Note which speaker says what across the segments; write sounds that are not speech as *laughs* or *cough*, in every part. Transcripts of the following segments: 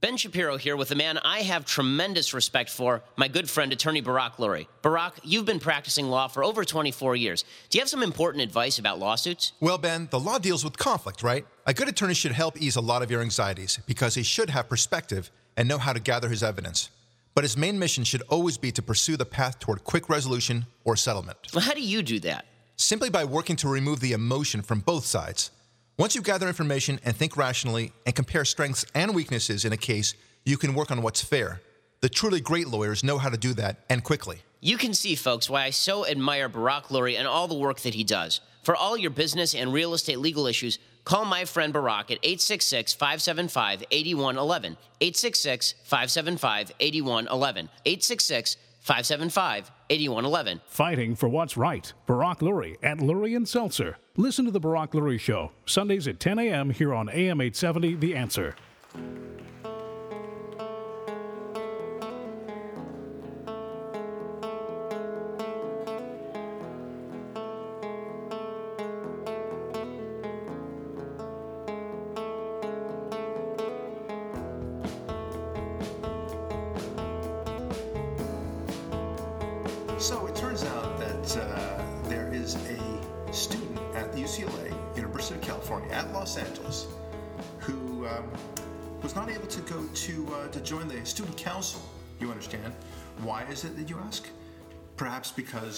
Speaker 1: Ben Shapiro here with a man I have tremendous respect for, my good friend, attorney Barak Lurie. Barak, you've been practicing law for over 24 years. Do you have some important advice about lawsuits?
Speaker 2: Well, Ben, the law deals with conflict, right? A good attorney should help ease a lot of your anxieties because he should have perspective and know how to gather his evidence. But his main mission should always be to pursue the path toward quick resolution or settlement.
Speaker 1: Well, how do you do that?
Speaker 2: Simply by working to remove the emotion from both sides. Once you gather information and think rationally and compare strengths and weaknesses in a case, you can work on what's fair. The truly great lawyers know how to do that and quickly.
Speaker 1: You can see, folks, why I so admire Barak Lurie and all the work that he does. For all your business and real estate legal issues, call my friend Barak at 866 575 8111. 866 575 8111. 866 575 8111.
Speaker 3: Fighting for what's right. Barak Lurie at Lurie and Seltzer. Listen to The Barak Lurie Show, Sundays at 10 a.m. here on AM 870 The Answer.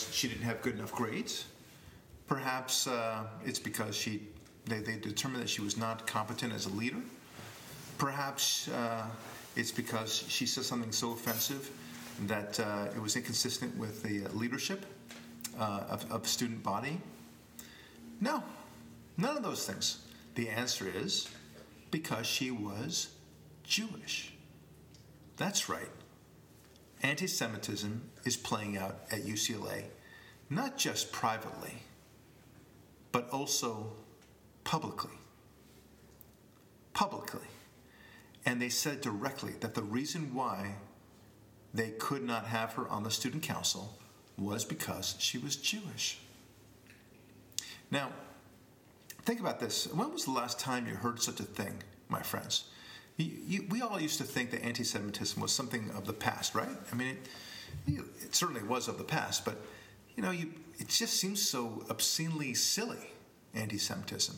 Speaker 4: Because she didn't have good enough grades. Perhaps uh, it's because she they, they determined that she was not competent as a leader. Perhaps uh, it's because she said something so offensive that uh, it was inconsistent with the leadership uh, of, of student body. No, none of those things. The answer is because she was Jewish. That's right. Anti Semitism is playing out at UCLA, not just privately, but also publicly. Publicly. And they said directly that the reason why they could not have her on the student council was because she was Jewish. Now, think about this. When was the last time you heard such a thing, my friends? You, you, we all used to think that anti Semitism was something of the past, right? I mean, it, it certainly was of the past, but you know, you, it just seems so obscenely silly, anti Semitism.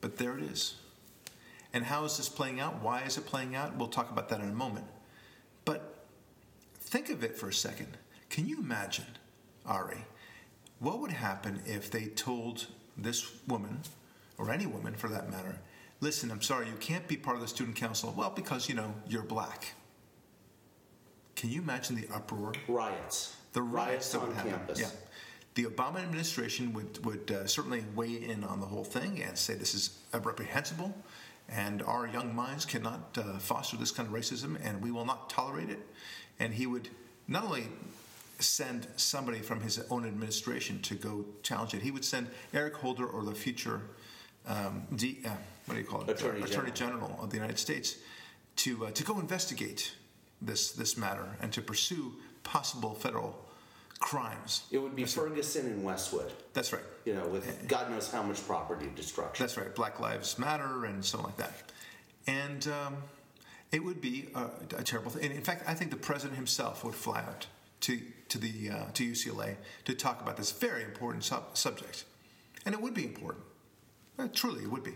Speaker 4: But there it is. And how is this playing out? Why is it playing out? We'll talk about that in a moment. But think of it for a second. Can you imagine, Ari, what would happen if they told this woman, or any woman for that matter, listen, I'm sorry, you can't be part of the student council? Well, because, you know, you're black. Can you imagine the uproar?
Speaker 5: Riots.
Speaker 4: The riots,
Speaker 5: Riots
Speaker 4: that would happen.
Speaker 5: campus.
Speaker 4: Yeah. The Obama administration would, would uh, certainly weigh in on the whole thing and say this is reprehensible and our young minds cannot uh, foster this kind of racism and we will not tolerate it. And he would not only send somebody from his own administration to go challenge it, he would send Eric Holder or the future um, D, uh, what do you call it?
Speaker 5: Attorney
Speaker 4: Attorney
Speaker 5: General.
Speaker 4: General of the United States to, uh, to go investigate this, this matter and to pursue possible federal crimes.
Speaker 5: It would be Ferguson and Westwood,
Speaker 4: That's right.
Speaker 5: you know, with God knows how much property destruction.
Speaker 4: That's right. Black Lives Matter and so like that. And um, it would be a, a terrible thing. And in fact, I think the president himself would fly out to to the uh, to UCLA to talk about this very important sub- subject, and it would be important. Uh, truly, it would be.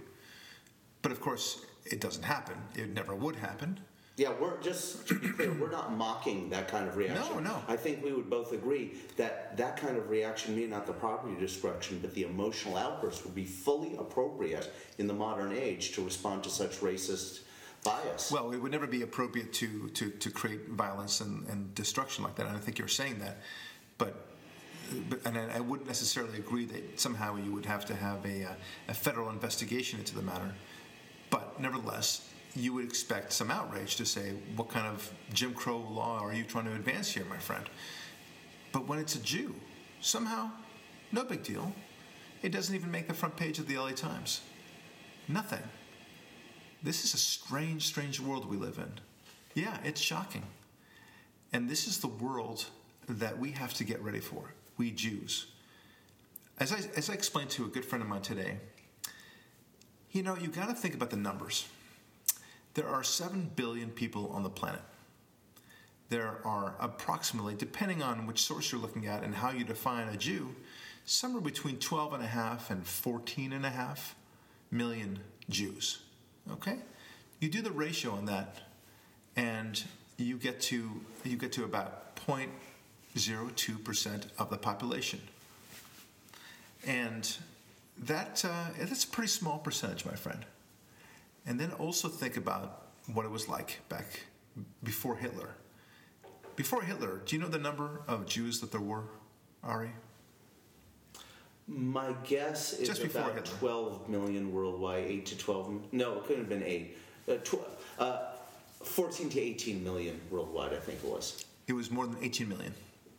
Speaker 4: But of course, it doesn't happen. It never would happen.
Speaker 5: Yeah, we're just to be clear, we're not mocking that kind of reaction.
Speaker 4: No, no.
Speaker 5: I think we would both agree that that kind of reaction, maybe not the property destruction, but the emotional outburst, would be fully appropriate in the modern age to respond to such racist bias.
Speaker 4: Well, it would never be appropriate to to, to create violence and, and destruction like that. And I think you're saying that, but. But, and I I wouldn't necessarily agree that somehow you would have to have a, uh, a federal investigation into the matter. But nevertheless, you would expect some outrage to say, what kind of Jim Crow law are you trying to advance here, my friend? But when it's a Jew, somehow, no big deal. It doesn't even make the front page of the LA Times. Nothing. This is a strange, strange world we live in. Yeah, it's shocking. And this is the world that we have to get ready for, we Jews. As I, as I explained to a good friend of mine today, you know, you got to think about the numbers. There are 7 billion people on the planet. There are approximately, depending on which source you're looking at and how you define a Jew, somewhere between 12 and a half and 14 and a half million Jews. Okay? You do the ratio on that and you get to you get to about 0.02% of the population. And that uh, that's a pretty small percentage, my friend. And then also think about what it was like back before Hitler. Before Hitler, do you know the number of Jews that there were, Ari?
Speaker 5: My guess is
Speaker 4: Just
Speaker 5: about
Speaker 4: Hitler.
Speaker 5: 12 million worldwide, 8 to 12. No, it couldn't have been 8. Uh, tw- uh, 14 to 18 million worldwide, I think it was.
Speaker 4: It was more than 18 million.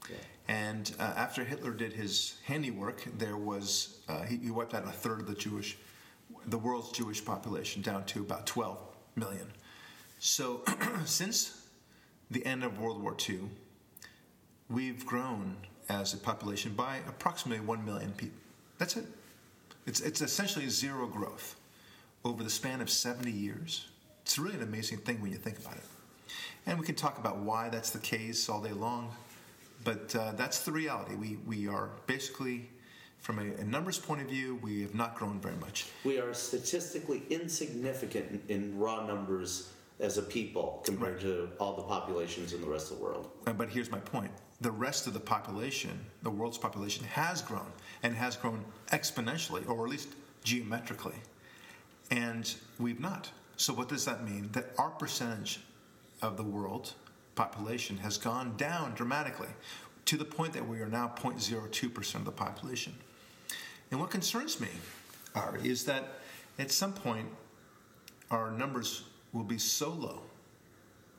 Speaker 5: Yeah.
Speaker 4: And uh, after Hitler did his handiwork, there was uh, he, he wiped out a third of the Jewish, the world's Jewish population down to about 12 million. So *clears throat* since the end of World War II, we've grown as a population by approximately 1 million people. That's it. It's, it's essentially zero growth over the span of 70 years. It's really an amazing thing when you think about it. And we can talk about why that's the case all day long, but uh, that's the reality. We, we are basically, from a, a numbers point of view, we have not grown very much.
Speaker 5: We are statistically insignificant in, in raw numbers as a people compared to all the populations in the rest of the world.
Speaker 4: Uh, But here's my point the rest of the population, the world's population, has grown and has grown exponentially, or at least geometrically. And we've not. So, what does that mean? That our percentage of the world population has gone down dramatically to the point that we are now 0.02% of the population. And what concerns me, is that at some point our numbers will be so low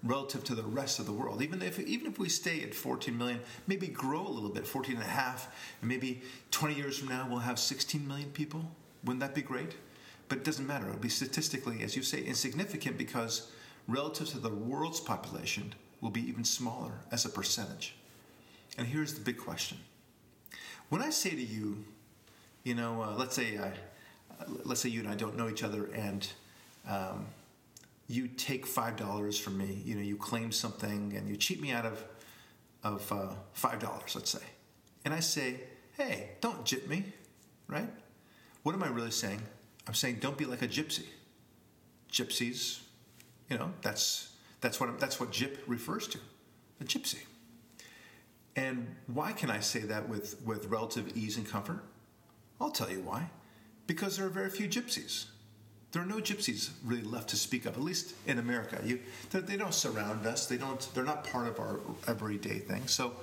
Speaker 4: relative to the rest of the world. Even if even if we stay at 14 million, maybe grow a little bit, 14 and a half, and maybe 20 years from now we'll have 16 million people. Wouldn't that be great? But it doesn't matter. It'll be statistically, as you say, insignificant because relative to the world's population will be even smaller as a percentage. And here's the big question. When I say to you, you know, uh, let's say let's say you and I don't know each other, and um, you take five dollars from me. You know, you claim something, and you cheat me out of of uh, five dollars, let's say. And I say, hey, don't jip me, right? What am I really saying? I'm saying don't be like a gypsy. Gypsies, you know, that's that's what that's what jip refers to, a gypsy. And why can I say that with, with relative ease and comfort? I'll tell you why. Because there are very few gypsies. There are no gypsies really left to speak of, at least in America. You, they, don't surround us. They don't. They're not part of our everyday thing. So,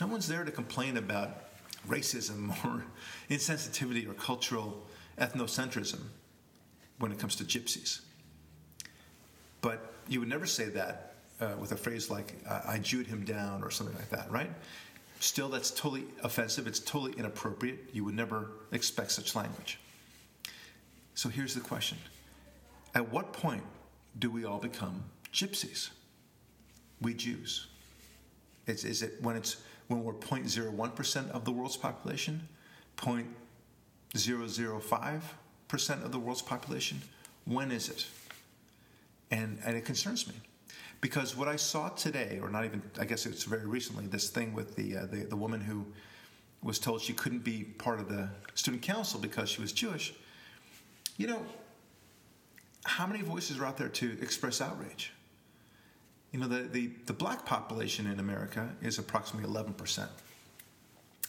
Speaker 4: no one's there to complain about racism *laughs* or insensitivity or cultural ethnocentrism when it comes to gypsies. But you would never say that uh, with a phrase like I Jewed him down" or something like that, right? Still, that's totally offensive. It's totally inappropriate. You would never expect such language. So here's the question At what point do we all become gypsies? We Jews. Is, it when it's when we're 0.01% of the world's population? 0.005% of the world's population? When is it? And, and it concerns me. Because what I saw today, or not even, I guess it's very recently, this thing with the, uh, the, the woman who was told she couldn't be part of the student council because she was Jewish. You know, how many voices are out there to express outrage? You know, the, the, the black population in America is approximately 11%.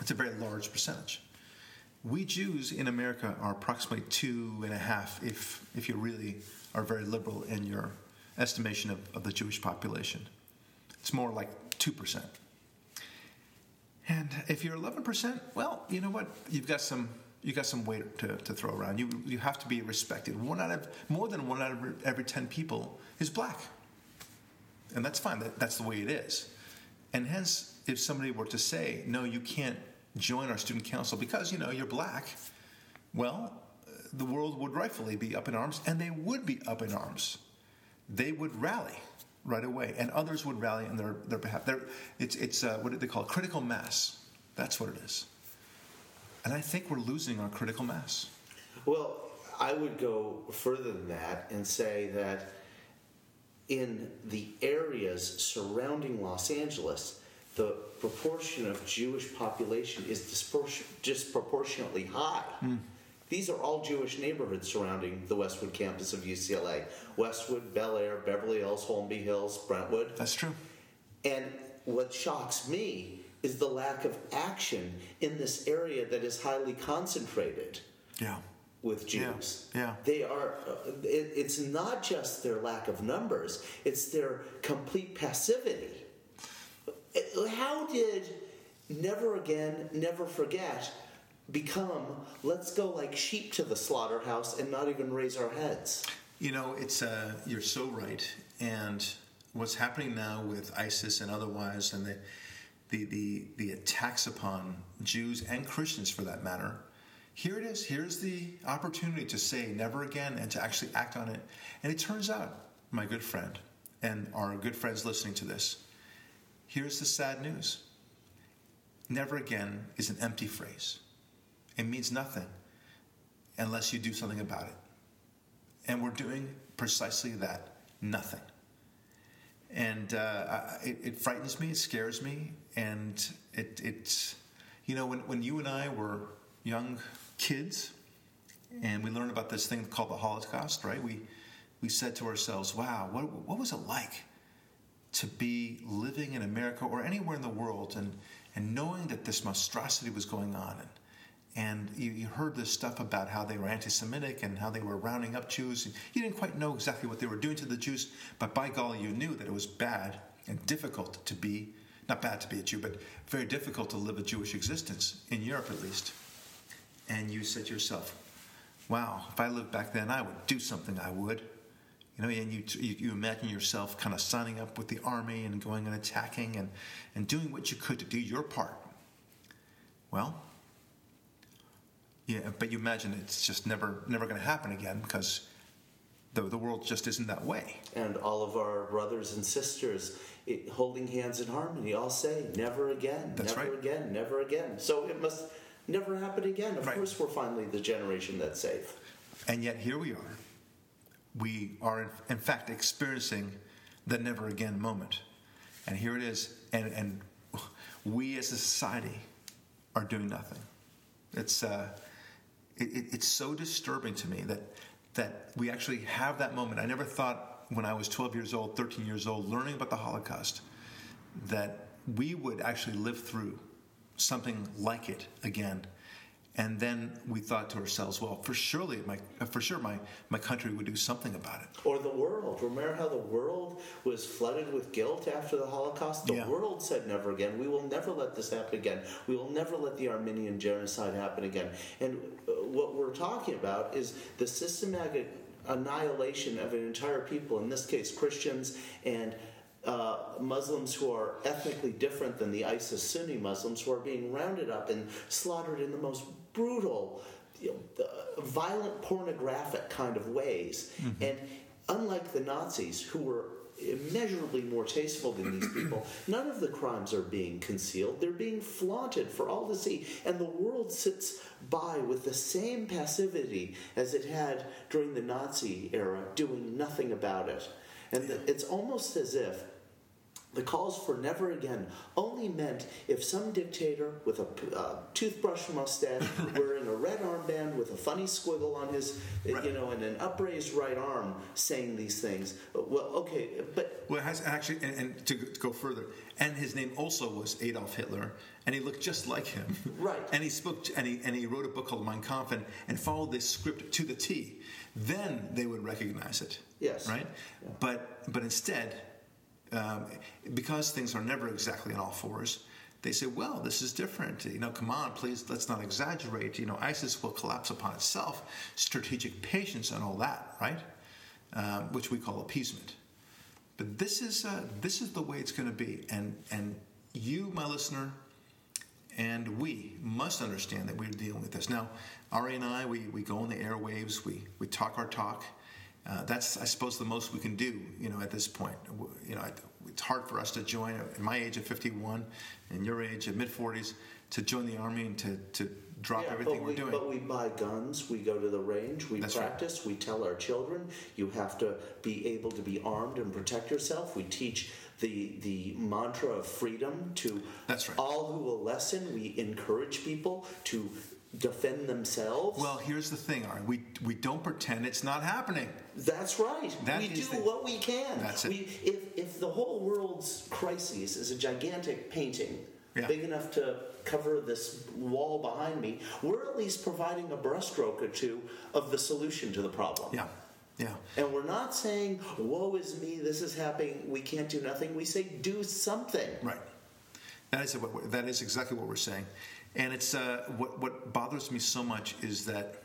Speaker 4: It's a very large percentage. We Jews in America are approximately two and a half, if, if you really are very liberal in your estimation of, of the Jewish population. It's more like 2%. And if you're 11%, well, you know what? You've got some you've got some weight to, to throw around. You you have to be respected. One out of more than one out of every 10 people is black. And that's fine. That, that's the way it is. And hence, if somebody were to say, no, you can't join our student council because, you know, you're black, well, the world would rightfully be up in arms, and they would be up in arms. They would rally right away, and others would rally on their, their behalf. They're, it's it's uh, what do they call it? Critical mass. That's what it is. And I think we're losing our critical mass.
Speaker 5: Well, I would go further than that and say that in the areas surrounding Los Angeles, the proportion of Jewish population is dispor- disproportionately high. These are all Jewish neighborhoods surrounding the Westwood campus of UCLA Westwood, Bel Air, Beverly Hills, Holmby Hills, Brentwood.
Speaker 4: That's true.
Speaker 5: And what shocks me is the lack of action in this area that is highly concentrated
Speaker 4: Yeah.
Speaker 5: with Jews.
Speaker 4: yeah. yeah.
Speaker 5: They are, uh, it, it's not just their lack of numbers, it's their complete passivity. Uh, How did never again, never forget become let's go like sheep to the slaughterhouse and not even raise our heads?
Speaker 4: You know, it's uh, you're so right. And what's happening now with ISIS and otherwise, and the the the, the attacks upon Jews and Christians, for that matter. Here it is. Here's the opportunity to say never again and to actually act on it. And it turns out, my good friend, and our good friends listening to this, here's the sad news. Never again is an empty phrase. It means nothing unless you do something about it. And we're doing precisely that nothing. And uh, it, it frightens me, it scares me, and it, it's, you know, when, when you and I were young kids and we learned about this thing called the Holocaust, right? We, we said to ourselves, wow, what, what was it like to be living in America or anywhere in the world and, and knowing that this monstrosity was going on? And, and you, you heard this stuff about how they were anti Semitic and how they were rounding up Jews. You didn't quite know exactly what they were doing to the Jews, but by golly, you knew that it was bad and difficult to be, not bad to be a Jew, but very difficult to live a Jewish existence, in Europe at least. And you said to yourself, wow, if I lived back then, I would do something, I would. You know, and you, you imagine yourself kind of signing up with the army and going and attacking and, and doing what you could to do your part. Well, yeah, but you imagine it's just never never going to happen again because the, the world just isn't that way.
Speaker 5: And all of our brothers and sisters it, holding hands in harmony all say, never again,
Speaker 4: That's
Speaker 5: never
Speaker 4: right.
Speaker 5: again, never again. So it must never happen again. Of
Speaker 4: Right.
Speaker 5: course, we're finally the generation that's safe.
Speaker 4: And yet here we are. We are, in, in fact, experiencing the never again moment. And here it is. And, and we as a society are doing nothing. It's, uh, it, it- it's so disturbing to me that, that we actually have that moment. I never thought when I was 12 years old, 13 years old, learning about the Holocaust, that we would actually live through something like it again. And then we thought to ourselves, well, for surely my, for sure my, my country would do something about it.
Speaker 5: Or the world. Remember how the world was flooded with guilt after the Holocaust? The
Speaker 4: Yeah.
Speaker 5: world said never again. We will never let this happen again. We will never let the Armenian genocide happen again. And uh, what we're talking about is the systematic annihilation of an entire people, in this case, Christians and uh, Muslims who are ethnically different than the ISIS Sunni Muslims, who are being rounded up and slaughtered in the most brutal, you know, uh, violent, pornographic kind of ways. And unlike the Nazis, who were immeasurably more tasteful than these people, *clears throat* none of the crimes are being concealed. They're being flaunted for all to see. And the world sits by with the same passivity as it had during the Nazi era, doing nothing about it. And the, it's almost as if the calls for never again only meant if some dictator with a uh, toothbrush mustache, *laughs* wearing a red armband with a funny squiggle on his, uh, you know, and an upraised right arm, saying these things. Well, okay, but
Speaker 4: Well, it has actually, and, and to, go- to go further, and his name also was Adolf Hitler, and he looked just like him. *laughs*
Speaker 5: Right.
Speaker 4: And he spoke, and he, and he wrote a book called Mein Kampf, and, and followed this script to the T. Then they would recognize it.
Speaker 5: Yes.
Speaker 4: Right. But but instead, um, because things are never exactly on all fours, they say, well, this is different. You know, come on, please, let's not exaggerate. You know, ISIS will collapse upon itself. Strategic patience and all that, right? Um, which we call appeasement. But this is uh, this is the way it's going to be, and and you, my listener, and we must understand that we're dealing with this. Now, Ari and I, we, we go on the airwaves, we, we talk our talk. Uh, that's, I suppose, the most we can do, you know, at this point. You know, it's hard for us to join, at my age of 51 and your age at mid 40s, to join the Army and to, to drop
Speaker 5: Yeah,
Speaker 4: everything
Speaker 5: but
Speaker 4: we're
Speaker 5: we,
Speaker 4: doing.
Speaker 5: But we buy guns, we go to the range, we
Speaker 4: That's right.
Speaker 5: practice, we tell our children you have to be able to be armed and protect yourself. We teach the the mantra of freedom to
Speaker 4: That's right.
Speaker 5: all who will listen. We encourage people to defend themselves.
Speaker 4: well, here's the thing, Ari. We we don't pretend it's not happening.
Speaker 5: That's right.
Speaker 4: That
Speaker 5: we do
Speaker 4: the-
Speaker 5: what we can.
Speaker 4: That's it.
Speaker 5: We, if, if the whole world's crisis is a gigantic painting,
Speaker 4: Yeah.
Speaker 5: big enough to cover this wall behind me, we're at least providing a brushstroke or two of the solution to the problem.
Speaker 4: Yeah, yeah.
Speaker 5: And we're not saying, woe is me, this is happening, we can't do nothing. We say, do something.
Speaker 4: Right. That is what. That is exactly what we're saying, and it's uh, what what bothers me so much is that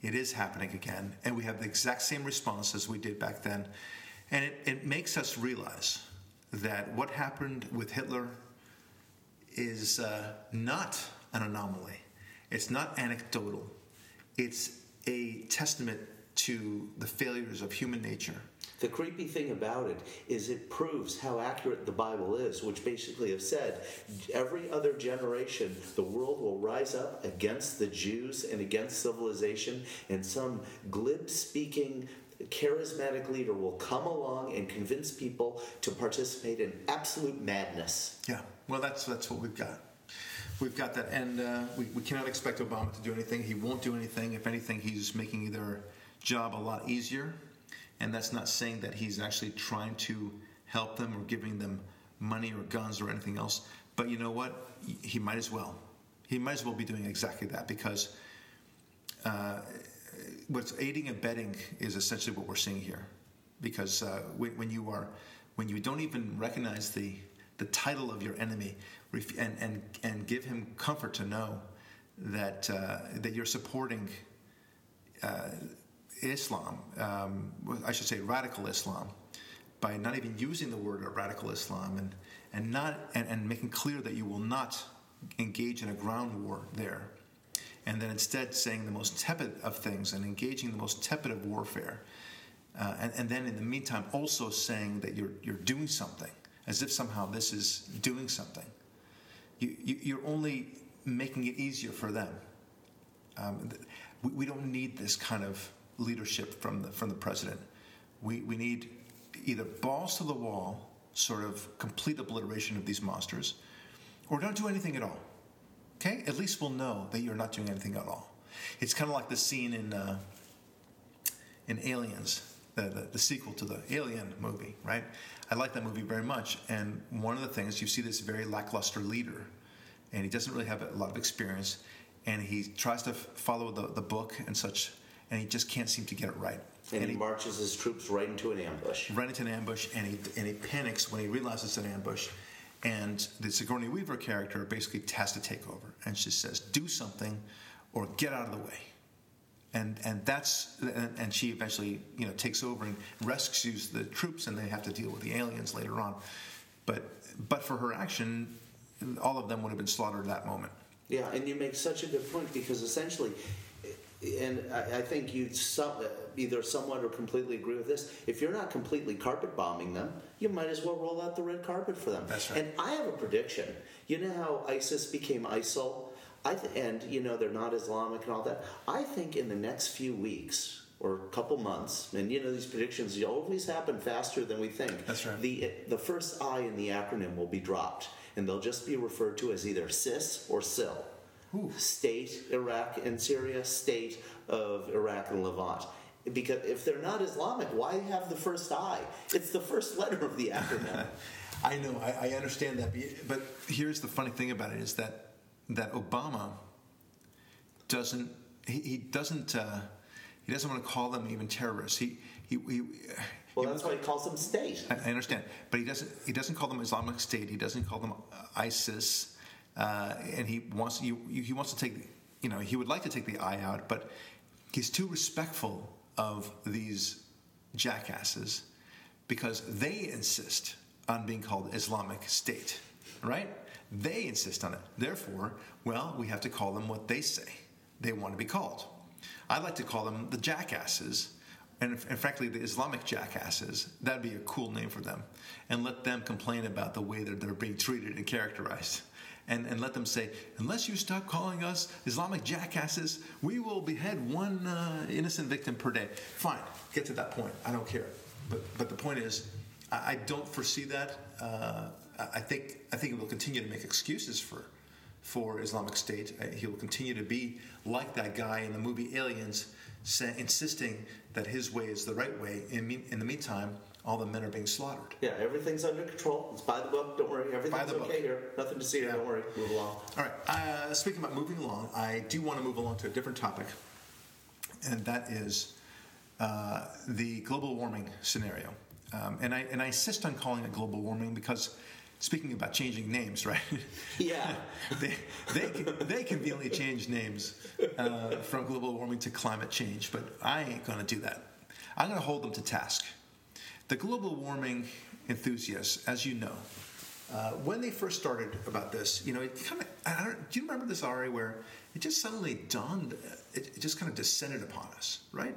Speaker 4: it is happening again, and we have the exact same response as we did back then, and it, it makes us realize that what happened with Hitler is uh, not an anomaly. It's not anecdotal. It's a testament to the failures of human nature.
Speaker 5: The creepy thing about it is it proves how accurate the Bible is, which basically have said every other generation the world will rise up against the Jews and against civilization, and some glib speaking, charismatic leader will come along and convince people to participate in absolute madness.
Speaker 4: Yeah, well, that's that's what we've got. We've got that, and uh, we, we cannot expect Obama to do anything. He won't do anything. If anything, he's making their job a lot easier, and that's not saying that he's actually trying to help them or giving them money or guns or anything else. But you know what? He might as well. He might as well be doing exactly that because uh, what's aiding and abetting is essentially what we're seeing here. Because uh, when, you are, when you don't even recognize the the title of your enemy, and and and give him comfort to know that uh, that you're supporting uh, Islam, um, I should say radical Islam, by not even using the word radical Islam and and not and, and making clear that you will not engage in a ground war there and then instead saying the most tepid of things and engaging the most tepid of warfare. Uh, and, and then in the meantime, also saying that you're, you're doing something, as if somehow this is doing something. You, you, you're only making it easier for them. Um, we, we don't need this kind of leadership from the, from the president. We, we need either balls to the wall, sort of complete obliteration of these monsters, or don't do anything at all. Okay? At least we'll know that you're not doing anything at all. It's kind of like the scene in uh, in Aliens, the, the, the sequel to the Alien movie, right? I like that movie very much. And one of the things you see this very lackluster leader, and he doesn't really have a lot of experience, and he tries to follow the, the book and such, and he just can't seem to get it right.
Speaker 5: And, he marches his troops right into an ambush.
Speaker 4: right into an ambush, and he and he panics when he realizes it's an ambush. And the Sigourney Weaver character basically has to take over, and she says, "Do something, or get out of the way." And and that's and, and she eventually you know takes over and rescues the troops, and they have to deal with the aliens later on. But but for her action, all of them would have been slaughtered at that moment.
Speaker 5: Yeah, and you make such a good point because essentially, and I, I think you some, either somewhat or completely agree with this. If you're not completely carpet bombing them, you might as well roll out the red carpet for them.
Speaker 4: That's right.
Speaker 5: And I have a prediction. You know how ISIS became ISIL, I th- and you know they're not Islamic and all that. I think in the next few weeks or a couple months, and you know these predictions always happen faster than we think.
Speaker 4: That's right.
Speaker 5: The the first I in the acronym will be dropped, and they'll just be referred to as either CIS or SIL. State Iraq and Syria, state of Iraq and Levant. Because if they're not Islamic, why have the first I? It's the first letter of the acronym. *laughs*
Speaker 4: I know, I, I understand that, but here's the funny thing about it is that that Obama doesn't he, he doesn't uh, he doesn't want to call them even terrorists. He he, he
Speaker 5: well, that's why he calls them state.
Speaker 4: I I understand, but he doesn't. He doesn't call them Islamic State. He doesn't call them uh, ISIS, uh, and he wants you. He wants to take. You know, he would like to take the eye out, but he's too respectful of these jackasses because they insist on being called Islamic State, right? They insist on it. Therefore, well, we have to call them what they say they want to be called. I like to call them the jackasses and, and frankly, the Islamic jackasses, that'd be a cool name for them. And let them complain about the way that they're being treated and characterized. And, and let them say, unless you stop calling us Islamic jackasses, we will behead one uh, innocent victim per day. Fine, get to that point. I don't care. But, but the point is, I, I don't foresee that. Uh, I think I think he will continue to make excuses for for Islamic State. Uh, He will continue to be like that guy in the movie Aliens, say, insisting that his way is the right way. In, in the meantime, all the men are being slaughtered.
Speaker 5: Yeah, everything's under control. It's by the book. Don't worry. Everything's
Speaker 4: the book.
Speaker 5: okay here. Nothing to see here.
Speaker 4: Yeah.
Speaker 5: Don't worry. Move along.
Speaker 4: All right. Uh, speaking about moving along, I do want to move along to a different topic, and that is uh, the global warming scenario. Um, and I and I insist on calling it global warming because, speaking about changing names, *laughs* right?
Speaker 5: Yeah. *laughs*
Speaker 4: they they can, they conveniently change names uh, from global warming to climate change, but I ain't going to do that. I'm going to hold them to task. The global warming enthusiasts, as you know, uh, when they first started about this, you know, it kind of, don't, you remember this, Ari, where it just suddenly dawned, it, it just kind of descended upon us, right?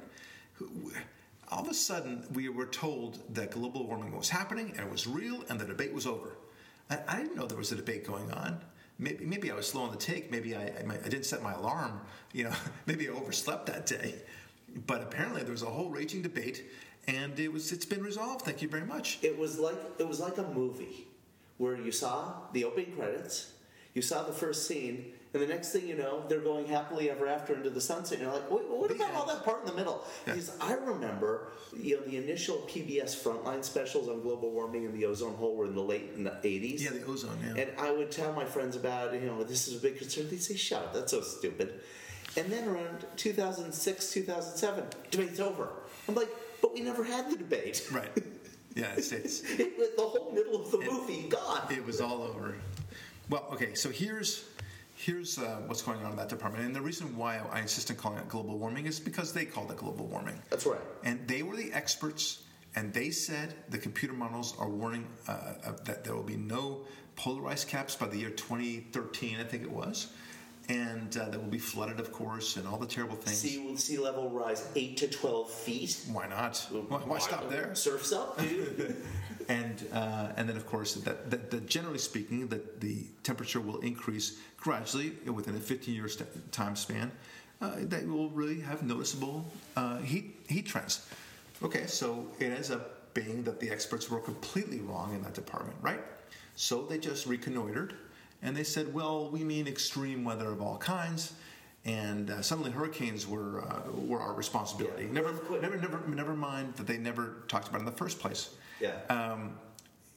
Speaker 4: All of a sudden, we were told that global warming was happening and it was real and the debate was over. I, I didn't know there was a debate going on. Maybe, maybe I was slow on the take. Maybe I, I, I didn't set my alarm. You know, *laughs* maybe I overslept that day. But apparently, there was a whole raging debate, and it was it's been resolved. Thank you very much.
Speaker 5: It was like it was like a movie where you saw the opening credits, you saw the first scene, and the next thing you know, they're going happily ever after into the sunset. And you're like, Wait, what about all that part in the middle?
Speaker 4: Yeah.
Speaker 5: Because I remember, you know, the initial PBS frontline specials on global warming and the ozone hole were in the late 80s.
Speaker 4: Yeah, the ozone. Yeah.
Speaker 5: And I would tell my friends about, you know, this is a big concern. They'd say, shut up, that's so stupid. And then around 2006, 2007, debate's over. I'm like, but we never had the debate. *laughs*
Speaker 4: Right. Yeah, it's, it's *laughs*
Speaker 5: It, was the whole middle of the movie gone.
Speaker 4: it was all over. Well, okay, so here's here's uh, what's going on in that department, and the reason why I insist on calling it global warming is because they called it global warming,
Speaker 5: That's right.
Speaker 4: and they were the experts, and they said the computer models are warning uh, that there will be no polar ice caps by the year 2013, I think it was, and uh, that will be flooded, of course, and all the terrible things.
Speaker 5: Sea, sea level rise 8 to 12 feet.
Speaker 4: Why not? Why, why stop there?
Speaker 5: Surf's up, dude. *laughs*
Speaker 4: and uh, and then of course that, that, that generally speaking that the temperature will increase gradually within a 15 year st- time span uh, that will really have noticeable uh, heat heat trends okay so it ends up being that the experts were completely wrong in that department right so they just reconnoitered and they said well we mean extreme weather of all kinds and uh, suddenly hurricanes were uh, were our responsibility.
Speaker 5: Yeah,
Speaker 4: Never, never, never, never mind that they never talked about it in the first place.
Speaker 5: Yeah.
Speaker 4: Um,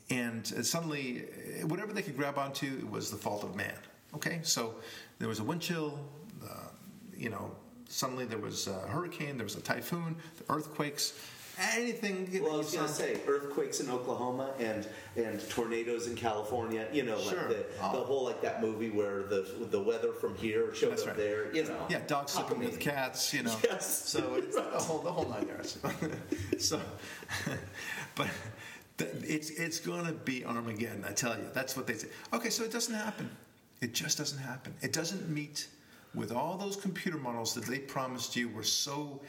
Speaker 4: and suddenly, uh, whatever they could grab onto it was the fault of man. Okay, so there was a wind chill. Uh, you know, suddenly there was a hurricane. There was a typhoon. The earthquakes. Anything.
Speaker 5: well, I was going to say earthquakes in Oklahoma and and tornadoes in California. You know,
Speaker 4: Sure.
Speaker 5: like the,
Speaker 4: Oh.
Speaker 5: the whole like that movie where the the weather from here showed
Speaker 4: That's
Speaker 5: up
Speaker 4: right.
Speaker 5: there. You know,
Speaker 4: Yeah, dogs sleeping with cats, you know.
Speaker 5: Yes.
Speaker 4: So it's the whole the whole nine yards. *laughs* so, *laughs* but it's it's going to be Armageddon. I tell you, that's what they say. Okay, so it doesn't happen. It just doesn't happen. It doesn't meet with all those computer models that they promised you were so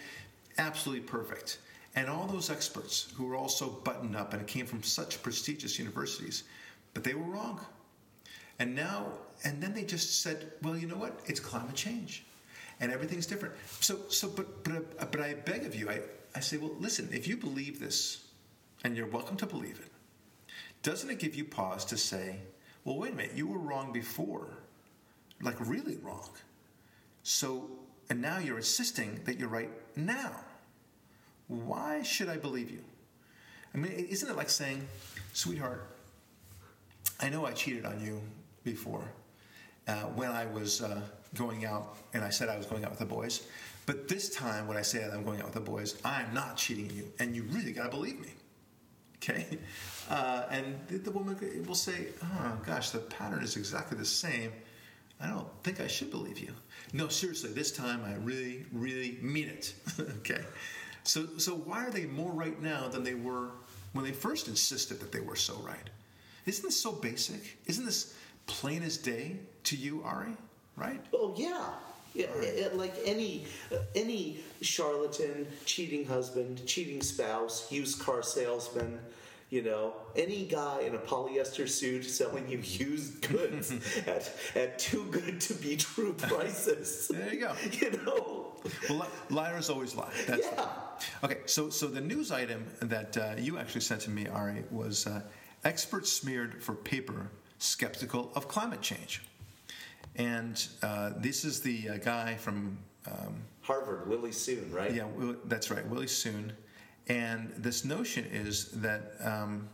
Speaker 4: absolutely perfect, and all those experts who were all so buttoned up and came from such prestigious universities, but they were wrong. And now, and then they just said, well, you know what? It's climate change, and everything's different. So, so, but, but, uh, but I beg of you, I, I say, well, listen, if you believe this, and you're welcome to believe it, doesn't it give you pause to say, well, wait a minute, you were wrong before, like really wrong. So, and now you're insisting that you're right now. Why should I believe you? I mean, isn't it like saying, sweetheart, I know I cheated on you before uh, when I was uh, going out and I said I was going out with the boys. But this time, when I say that I'm going out with the boys, I'm not cheating you, and you really got to believe me. Okay? *laughs* Uh, and the, the woman will say, Oh, gosh, the pattern is exactly the same. I don't think I should believe you. No, seriously, this time I really, really mean it. *laughs* okay? So, so why are they more right now than they were when they first insisted that they were so right? Isn't this so basic? Isn't this plain as day to you, Ari? Right?
Speaker 5: Oh yeah. Yeah, it- like any any charlatan, cheating husband, cheating spouse, used car salesman, You know, any guy in a polyester suit selling you used goods *laughs* at, at too good to be true prices.
Speaker 4: There you go. *laughs*
Speaker 5: You know,
Speaker 4: Well, liars always lie. That's
Speaker 5: Yeah.
Speaker 4: Okay, so so the news item that uh, you actually sent to me, Ari, was uh, experts smeared for paper skeptical of climate change, and uh, this is the uh, guy from um,
Speaker 5: Harvard, Willie Soon, right?
Speaker 4: yeah, that's right, Willie Soon, and this notion is that. Um,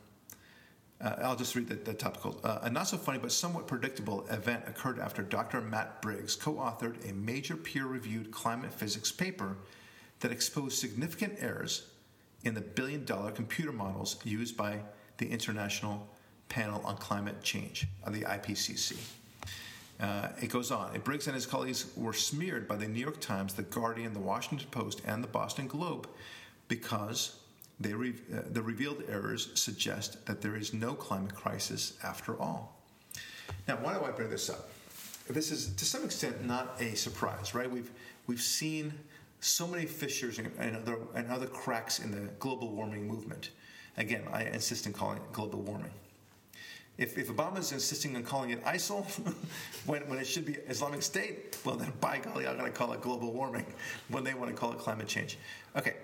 Speaker 4: uh, I'll just read the, the topical. Uh, a not so funny but somewhat predictable event occurred after Dr. Matt Briggs co authored a major peer reviewed climate physics paper that exposed significant errors in the billion dollar computer models used by the International Panel on Climate Change, or the IPCC. Uh, it goes on. Briggs and his colleagues were smeared by the New York Times, the Guardian, the Washington Post, and the Boston Globe because re- uh, the revealed errors suggest that there is no climate crisis after all. Now, why do I bring this up? This is to some extent not a surprise, right? We've we've seen so many fissures and, and other and other cracks in the global warming movement. Again, I insist in calling it global warming. If, if Obama's insisting on calling it ISIL *laughs* when, when it should be Islamic State, well, then by golly, I'm going to call it global warming *laughs* when they want to call it climate change. Okay,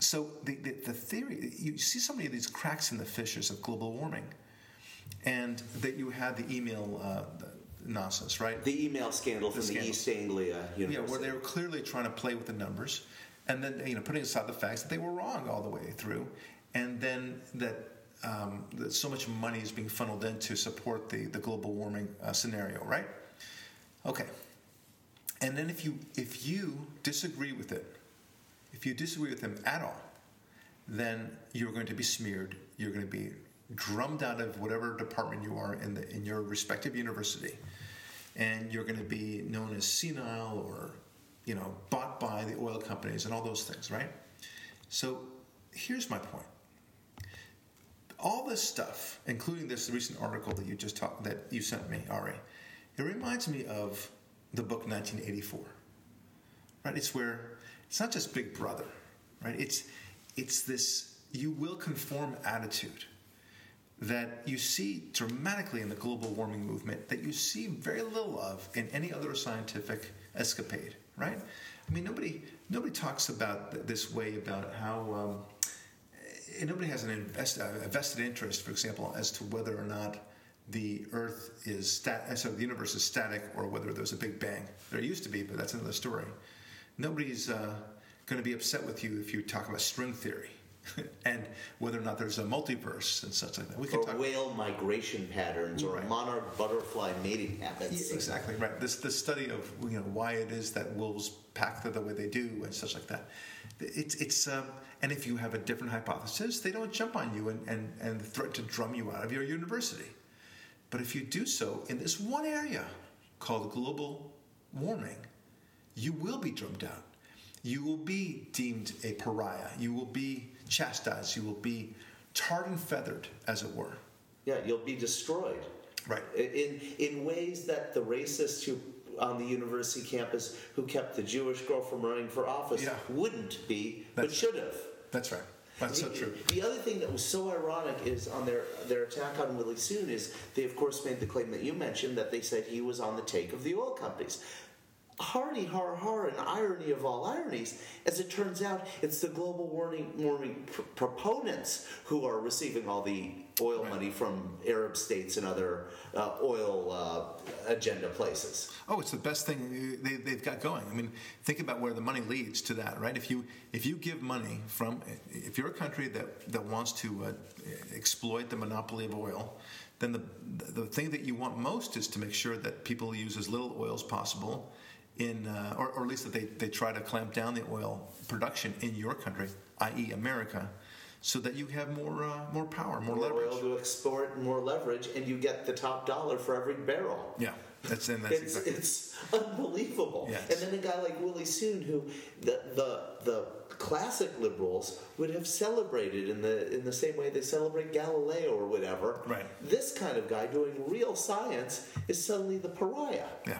Speaker 4: so the, the, the theory, you see so many of these cracks in the fissures of global warming, and that you had the email uh, nonsense, right?
Speaker 5: The email scandal from the. East Anglia
Speaker 4: Yeah,
Speaker 5: University.
Speaker 4: where they were clearly trying to play with the numbers, and then you know putting aside the facts that they were wrong all the way through, and then that, um, that so much money is being funneled in to support the the global warming uh, scenario, right? Okay, and then if you if you disagree with it, if you disagree with them at all, then you're going to be smeared. You're going to be drummed out of whatever department you are in the in your respective university, and you're going to be known as senile or, you know, bought by the oil companies and all those things, right? So, here's my point. All this stuff, including this recent article that you just talked that you sent me, Ari, it reminds me of the book 1984 right? It's where it's not just Big Brother, right? It's it's this you will conform attitude that you see dramatically in the global warming movement that you see very little of in any other scientific escapade, right? I mean, nobody nobody talks about th- this way about how. Um, eh, nobody has an invest, a vested interest, for example, as to whether or not the Earth is stat, so the universe is static, or whether there's a Big Bang. There used to be, but that's another story. Nobody's uh, going to be upset with you if you talk about string theory *laughs* and whether or not there's a multiverse and such like that. We can
Speaker 5: or
Speaker 4: talk.
Speaker 5: whale migration patterns, or
Speaker 4: Right.
Speaker 5: monarch butterfly mating habits.
Speaker 4: Yeah, exactly right. This this study of you know why it is that wolves pack the way they do and such like that. It's it's um, and if you have a different hypothesis, they don't jump on you and, and, and threaten to drum you out of your university. But if you do so in this one area called global warming, you will be drummed out. You will be deemed a pariah. You will be chastised. You will be tarred and feathered, as it were.
Speaker 5: Yeah, you'll be destroyed.
Speaker 4: Right.
Speaker 5: In in ways that the racists who on the university campus who kept the Jewish girl from running for office
Speaker 4: Yeah.
Speaker 5: wouldn't be, but should have.
Speaker 4: That's right. That's so true.
Speaker 5: The other thing that was so ironic is on their their attack on Willie Soon is they of course made the claim that you mentioned that they said he was on the take of the oil companies. Hardy har har and irony of all ironies, as it turns out, it's the global warming warming pr- proponents who are receiving all the oil money from Arab states and other uh, oil uh, agenda places.
Speaker 4: Oh, it's the best thing they, they've got going. I mean, think about where the money leads to that, right? If you if you give money from, if you're a country that that wants to uh, exploit the monopoly of oil, then the the thing that you want most is to make sure that people use as little oil as possible, in uh, or, or at least that they, they try to clamp down the oil production in your country, i.e., America, so that you have more uh, more power, more,
Speaker 5: More
Speaker 4: leverage.
Speaker 5: oil to export more leverage, and you get the top dollar for every barrel.
Speaker 4: Yeah, that's and that's
Speaker 5: it's,
Speaker 4: exactly.
Speaker 5: it's unbelievable.
Speaker 4: Yes.
Speaker 5: And then a guy like Willie Soon, who the, the the classic liberals would have celebrated in the in the same way they celebrate Galileo or whatever.
Speaker 4: Right.
Speaker 5: This kind of guy doing real science is suddenly the pariah.
Speaker 4: Yeah.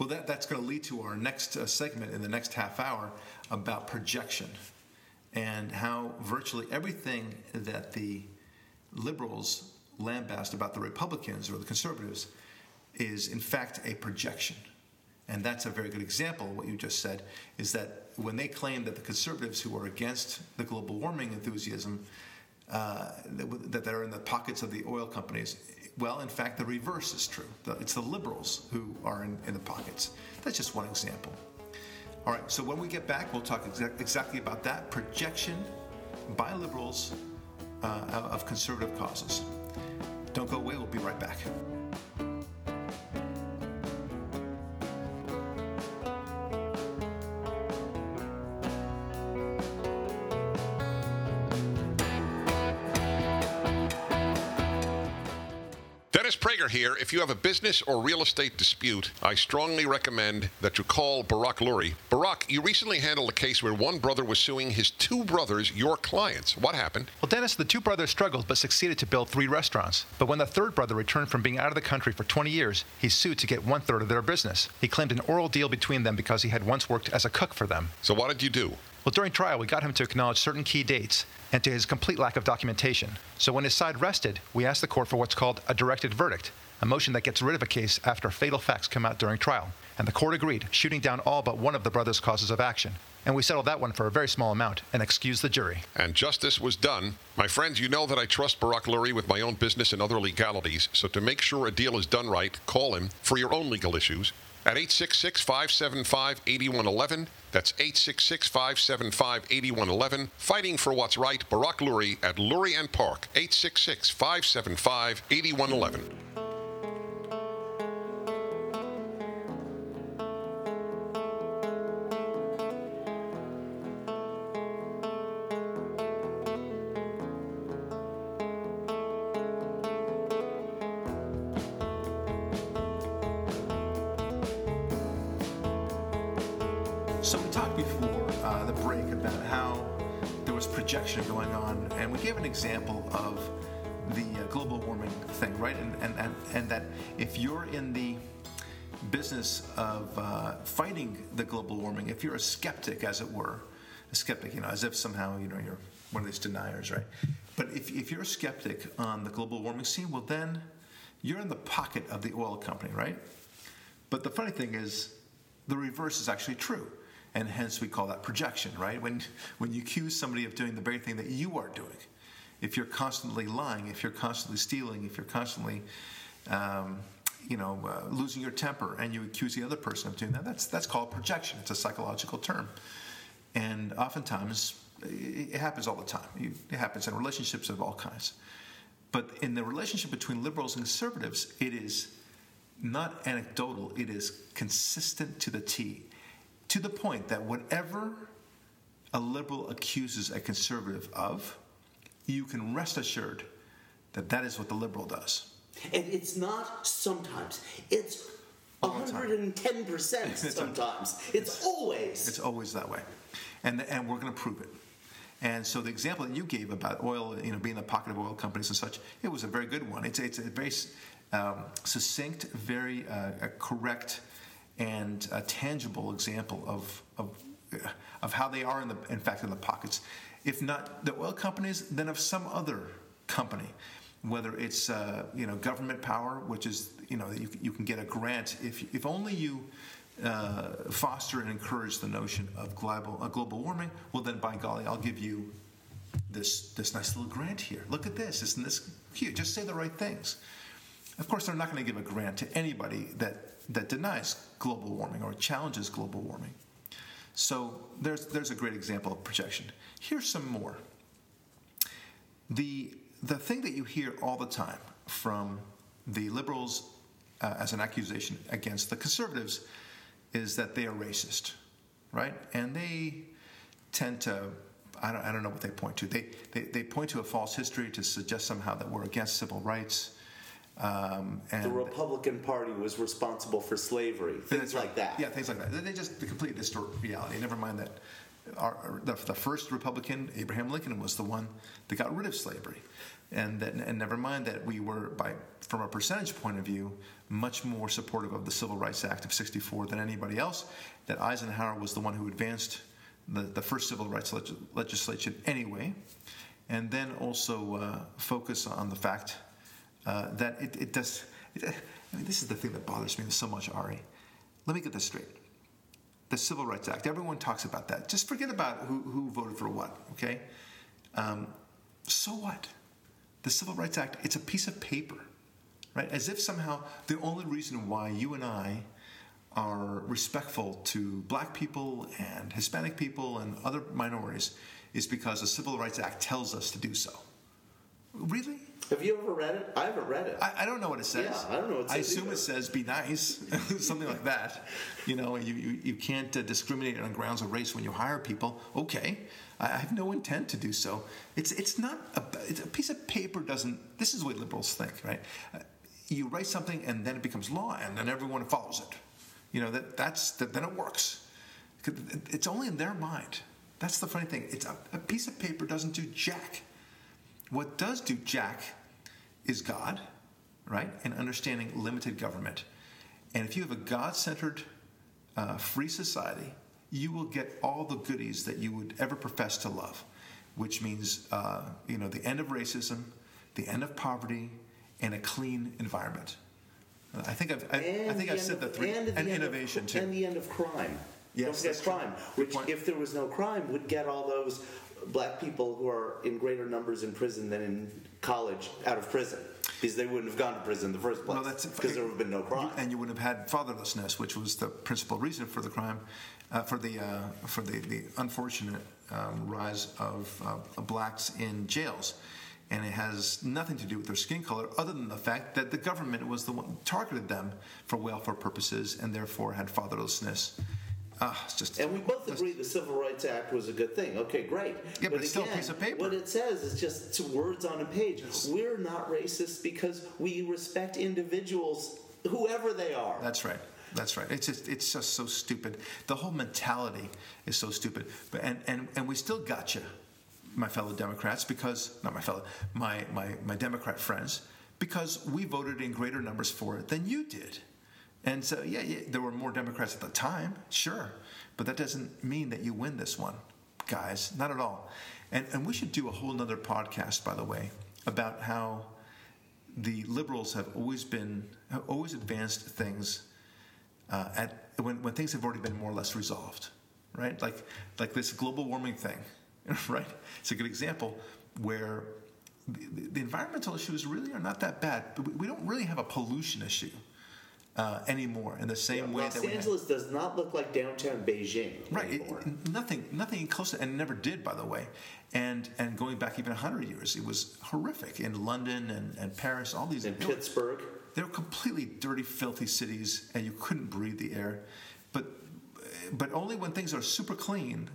Speaker 4: Well, that, that's going to lead to our next uh, segment in the next half hour about projection and how virtually everything that the liberals lambast about the Republicans or the conservatives is, in fact, a projection. And that's a very good example of what you just said is that when they claim that the conservatives who are against the global warming enthusiasm, uh, that, that they're in the pockets of the oil companies, well, in fact, the reverse is true. It's the liberals who are in, in the pockets. That's just one example. All right, so when we get back, we'll talk exa- exactly about that projection by liberals uh, of conservative causes. Don't go away, we'll be right back.
Speaker 6: Here. If you have a business or real estate dispute, I strongly recommend that you call Barak Lurie. Barak, you recently handled a case where one brother was suing his two brothers, your clients. What happened?
Speaker 7: Well, Dennis, the two brothers struggled but succeeded to build three restaurants. But when the third brother returned from being out of the country for 20 years, he sued to get one third of their business. He claimed an oral deal between them because he had once worked as a cook for them.
Speaker 6: So, what did you do?
Speaker 7: Well, during trial, we got him to acknowledge certain key dates and to his complete lack of documentation. So when his side rested, we asked the court for what's called a directed verdict, a motion that gets rid of a case after fatal facts come out during trial. And the court agreed, shooting down all but one of the brothers' causes of action. And we settled that one for a very small amount and excused the jury.
Speaker 6: And justice was done. My friends, you know that I trust Barak Lurie with my own business and other legalities, so to make sure a deal is done right, call him for your own legal issues at 866 575 8111. That's 866 575 8111. Fighting for what's right, Barak Lurie at Lurie and Park, 866 575 8111.
Speaker 4: Example of the uh, global warming thing, right? And, and, and, and that if you're in the business of uh, fighting the global warming, if you're a skeptic, as it were, a skeptic, you know, as if somehow, you know, you're one of these deniers, right? But if, if you're a skeptic on the global warming scene, well, then you're in the pocket of the oil company, right? But the funny thing is, the reverse is actually true. And hence we call that projection, right? When, when you accuse somebody of doing the very thing that you are doing if you're constantly lying, if you're constantly stealing, if you're constantly, um, you know, uh, losing your temper, and you accuse the other person of doing that, that's that's called projection. It's a psychological term, and oftentimes it, happens all the time. it happens in relationships of all kinds. But in the relationship between liberals and conservatives, it is not anecdotal. It is consistent to the T, to the point that whatever a liberal accuses a conservative of you can rest assured that that is what the liberal does.
Speaker 5: And it's not sometimes, it's 110% *laughs* sometimes. It's always.
Speaker 4: It's always that way. And, and we're going to prove it. And so the example that you gave about oil, you know, being the pocket of oil companies and such, it was a very good one. It's, it's a very um, succinct, very uh, correct, and a tangible example of, of, of how they are, in, the, in fact, in the pockets if not the oil companies, then of some other company, whether it's uh, you know government power, which is you know you, you can get a grant if if only you. Uh, foster and encourage the notion of global, uh, global warming, well then, by golly, I'll give you this this nice little grant here. Look at this, isn't this cute? Just say the right things. Of course, they're not going to give a grant to anybody that that denies global warming or challenges global warming. So there's there's a great example of projection. Here's some more. The, the thing that you hear all the time from the liberals uh, as an accusation against the conservatives is that they are racist, right? And they tend to, I don't, I don't know what they point to. They, they, they point to a false history to suggest somehow that we're against civil rights.
Speaker 5: Um, and the Republican Party was responsible for slavery, things like that.
Speaker 4: Yeah, things like that. They just completely distort reality. Never mind that our, the, the, first Republican, Abraham Lincoln, was the one that got rid of slavery. And, that, and never mind that we were, by, from a percentage point of view, much more supportive of the Civil Rights Act of 64 than anybody else, that Eisenhower was the one who advanced the, the first civil rights leg- legislation anyway. and then also uh, focus on the fact uh, that it, it does. It, I mean, this is the thing that bothers me so much, Ari. Let me get this straight. The Civil Rights Act, everyone talks about that. Just forget about who, who voted for what, okay? Um, so what? The Civil Rights Act, it's a piece of paper, right? As if somehow the only reason why you and I are respectful to black people and Hispanic people and other minorities is because the Civil Rights Act tells us to do so. Really?
Speaker 5: Have you ever read it? I haven't read it.
Speaker 4: I, I don't know what it says.
Speaker 5: Yeah, I don't know what it says.
Speaker 4: I assume
Speaker 5: either.
Speaker 4: it says be nice, *laughs* something like that. You know, you, you, you can't uh, discriminate on grounds of race when you hire people. Okay, I, I have no intent to do so. It's it's not a, it's a piece of paper doesn't. This is what liberals think, right? Uh, you write something and then it becomes law, and then everyone follows it. You know that that's that, then it works. It's only in their mind. That's the funny thing. It's a, a piece of paper doesn't do jack. What does do jack is God, right? And understanding limited government. And if you have a God centered, uh, free society, you will get all the goodies that you would ever profess to love, which means, uh, you know, the end of racism, the end of poverty, and a clean environment. I think I've, I, I think I've said
Speaker 5: of-
Speaker 4: the three,
Speaker 5: and,
Speaker 4: and
Speaker 5: end of-
Speaker 4: innovation too.
Speaker 5: and the end of crime.
Speaker 4: Yes,
Speaker 5: Don't forget
Speaker 4: that's true.
Speaker 5: crime, which, if there was no crime, would get all those black people who are in greater numbers in prison than in college out of prison, because they wouldn't have gone to prison in the first place,
Speaker 4: Well, that's
Speaker 5: because there would have been no crime.
Speaker 4: and you wouldn't have had fatherlessness, which was the principal reason for the crime, uh, for the uh, for the, the unfortunate um, rise of uh, blacks in jails. And it has nothing to do with their skin color, other than the fact that the government was the one targeted them for welfare purposes, and therefore had fatherlessness. Uh, it's just
Speaker 5: And we both
Speaker 4: just-
Speaker 5: agree the Civil Rights Act was a good thing. Okay, great.
Speaker 4: Yeah, but it's still a piece of paper.
Speaker 5: What it says is just two words on a page. We're not racist because we respect individuals, whoever they are.
Speaker 4: That's right. That's right. It's just it's just so stupid. The whole mentality is so stupid. But and and, and we still got you, my fellow Democrats, because not my fellow my my my Democrat friends, because we voted in greater numbers for it than you did. And so yeah, yeah there were more Democrats at the time, sure, but that doesn't mean that you win this one, guys. Not at all. And and we should do a whole nother podcast, by the way, about how the liberals have always been have always advanced things uh, at when, when things have already been more or less resolved, right? Like like this global warming thing, *laughs* right? It's a good example where the, the, environmental issues really are not that bad. But we don't really have a pollution issue uh, anymore in the same way
Speaker 5: Los
Speaker 4: that.
Speaker 5: Angeles does not look like downtown Beijing
Speaker 4: Right, it,
Speaker 5: anymore.
Speaker 4: nothing, nothing close, to, and never did, by the way. And and going back even hundred years, it was horrific in London and, and Paris. All these
Speaker 5: in Pittsburgh.
Speaker 4: they were completely dirty, filthy cities, and you couldn't breathe the air. But but only when things are super clean,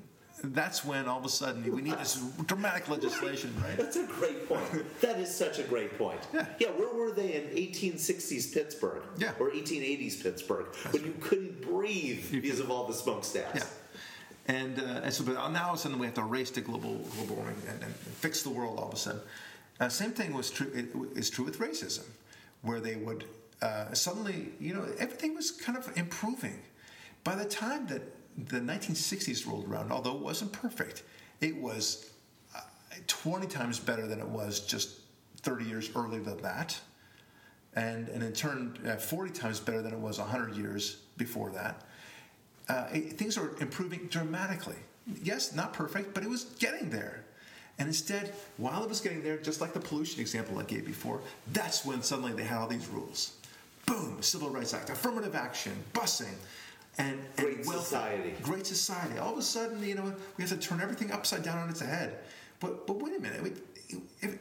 Speaker 4: that's when all of a sudden we need this dramatic legislation, right? *laughs*
Speaker 5: That's a great point. that is such a great point. Yeah.
Speaker 4: yeah
Speaker 5: where were they in 1860s Pittsburgh?
Speaker 4: Yeah.
Speaker 5: Or 1880s Pittsburgh when you couldn't breathe because of all the smokestacks?
Speaker 4: Yeah. And, uh, and so, but now all of a sudden we have to race to global global warming and, and fix the world all of a sudden. Uh, same thing was true it, is true with racism, where they would uh, suddenly, you know, everything was kind of improving. By the time that the 1960s rolled around, although it wasn't perfect, it was uh, 20 times better than it was just 30 years earlier than that and, and in turn, uh, 40 times better than it was 100 years before that. Uh, it- things are improving dramatically. Yes, not perfect, but it was getting there. And instead, while it was getting there, just like the pollution example I gave before, that's when suddenly they had all these rules. Boom, Civil Rights Act, affirmative action, busing, and, and
Speaker 5: Great
Speaker 4: welfare.
Speaker 5: society.
Speaker 4: Great society. All of a sudden, you know, we have to turn everything upside down on its head. But but wait a minute, we, if,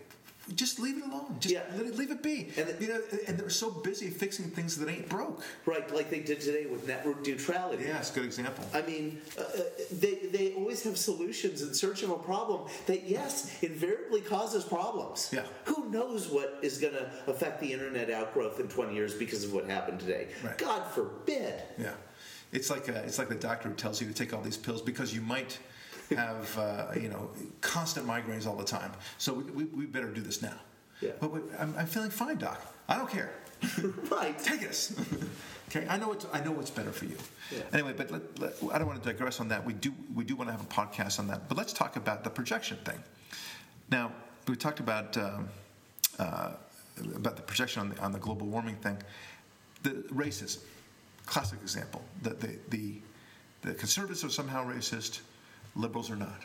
Speaker 4: just leave it alone. Just
Speaker 5: Yeah.
Speaker 4: let it, leave it be.
Speaker 5: And it-
Speaker 4: you know, and they're so busy fixing things that ain't broke.
Speaker 5: Right, like they did today with network neutrality.
Speaker 4: Yeah, it's a good example.
Speaker 5: I mean, uh, uh, they, they always have solutions in search of a problem that, yes, invariably causes problems.
Speaker 4: Yeah.
Speaker 5: Who knows what is going to affect the internet outgrowth in 20 years because of what happened today?
Speaker 4: Right.
Speaker 5: God forbid.
Speaker 4: Yeah, it's like a, it's like the doctor who tells you to take all these pills because you might have uh, you know constant migraines all the time. So we, we, we better do this now.
Speaker 5: Yeah.
Speaker 4: But I'm, I'm feeling fine, doc. I don't care. *laughs*
Speaker 5: Right.
Speaker 4: Take this. *laughs* okay, I know what I know what's better for you.
Speaker 5: Yeah.
Speaker 4: Anyway, but let, let, I don't want to digress on that. We do we do want to have a podcast on that. But let's talk about the projection thing. Now, we talked about um, uh, about the projection on the on the global warming thing. The racism, classic example. that the the, the conservatives are somehow racist, liberals are not,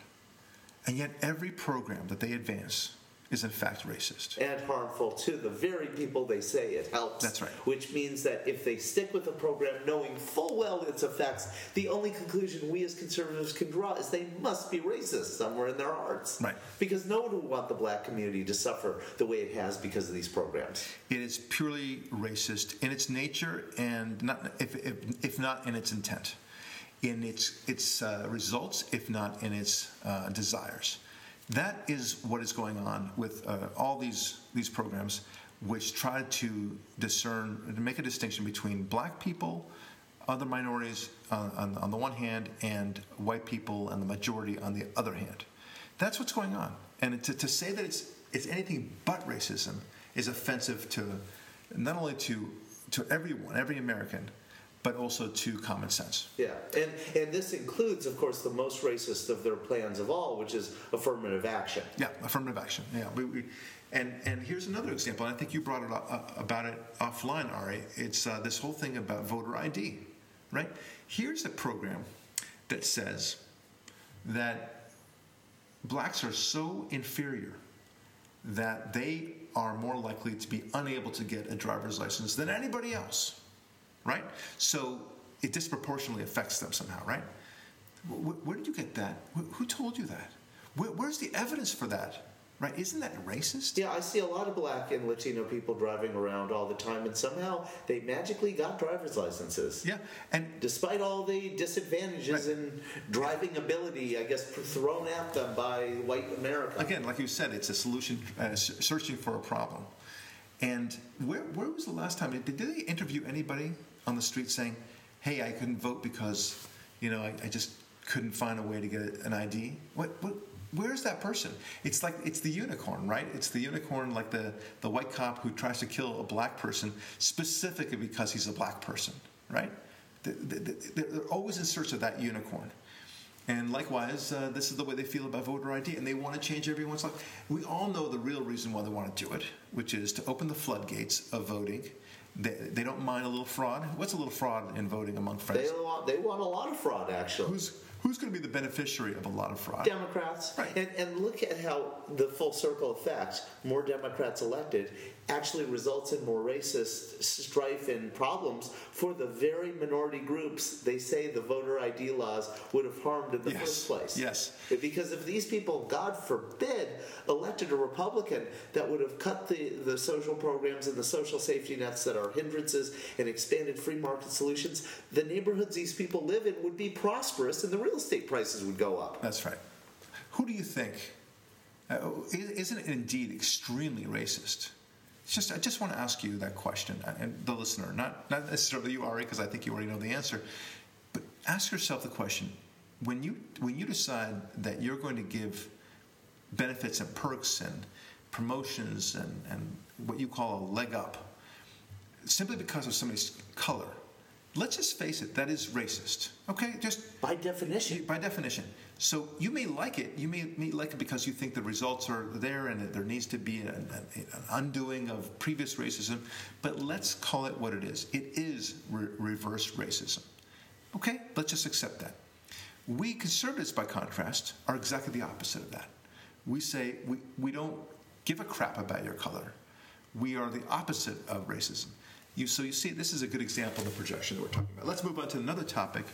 Speaker 4: and yet every program that they advance is in fact racist.
Speaker 5: and harmful to the very people they say it helps.
Speaker 4: That's right.
Speaker 5: Which means that if they stick with the program knowing full well its effects, the only conclusion we as conservatives can draw is they must be racist somewhere in their hearts.
Speaker 4: Right.
Speaker 5: Because no one would want the black community to suffer the way it has because of these programs.
Speaker 4: It is purely racist in its nature and not, if, if, if not in its intent, in its, its uh, results, if not in its uh, desires. That is what is going on with uh, all these, these programs, which try to discern, to make a distinction between black people, other minorities uh, on, on the one hand, and white people and the majority on the other hand. That's what's going on. And to, to say that it's, it's anything but racism is offensive to not only to, to everyone, every American, but also to common sense.
Speaker 5: Yeah, and and this includes, of course, the most racist of their plans of all, which is affirmative action.
Speaker 4: Yeah, affirmative action. Yeah, we, we, and and here's another example. And I think you brought it up, uh, about it offline, Ari. It's uh, this whole thing about voter ID, right? Here's a program that says that blacks are so inferior that they are more likely to be unable to get a driver's license than anybody else, right? So it disproportionately affects them somehow, right? Where, where did you get that? Who, who told you that? Where, where's the evidence for that? Right? Isn't that racist?
Speaker 5: Yeah, I see a lot of black and Latino people driving around all the time, and somehow they magically got driver's licenses.
Speaker 4: Yeah, and
Speaker 5: Despite all the disadvantages
Speaker 4: Right.
Speaker 5: in driving ability, I guess, thrown at them by white America.
Speaker 4: again, like you said, it's a solution, uh, searching for a problem. And where, where was the last time? Did they interview anybody on the street saying, hey, I couldn't vote because, you know, I, I just couldn't find a way to get an ID? What, what, where's that person? It's like, it's the unicorn, right? It's the unicorn, like the, the white cop who tries to kill a black person specifically because he's a black person, right? They- they- they- They're always in search of that unicorn. And likewise, uh, this is the way they feel about voter ID, and they want to change everyone's life. We all know the real reason why they want to do it, which is to open the floodgates of voting. They, they don't mind a little fraud. What's a little fraud in voting among friends?
Speaker 5: They want, they want a lot of fraud, actually.
Speaker 4: Who's who's going to be the beneficiary of a lot of fraud?
Speaker 5: Democrats.
Speaker 4: Right.
Speaker 5: And, and look at how the full circle effect, more Democrats elected, actually results in more racist strife and problems for the very minority groups they say the voter ID laws would have harmed in the
Speaker 4: Yes.
Speaker 5: first place.
Speaker 4: Yes.
Speaker 5: Because if these people, God forbid, elected a Republican that would have cut the, the social programs and the social safety nets that are hindrances and expanded free market solutions, the neighborhoods these people live in would be prosperous and the real estate prices would go up.
Speaker 4: That's right. Who do you think? Uh, is- isn't it indeed extremely racist? Just, I just want to ask you that question, uh, and the listener, not not necessarily you, Ari, because I think you already know the answer, but ask yourself the question: when you when you decide that you're going to give benefits and perks and promotions and, and what you call a leg up, simply because of somebody's color, let's just face it, that is racist. Okay, just
Speaker 5: By definition.
Speaker 4: by definition. So you may like it. You may, may like it because you think the results are there and that there needs to be an, an, an undoing of previous racism. But let's call it what it is. It is re- reverse racism. Okay, let's just accept that. We conservatives, by contrast, are exactly the opposite of that. We say we, we don't give a crap about your color. We are the opposite of racism. You, so you see, this is a good example of the projection that we're talking about. Let's move on to another topic,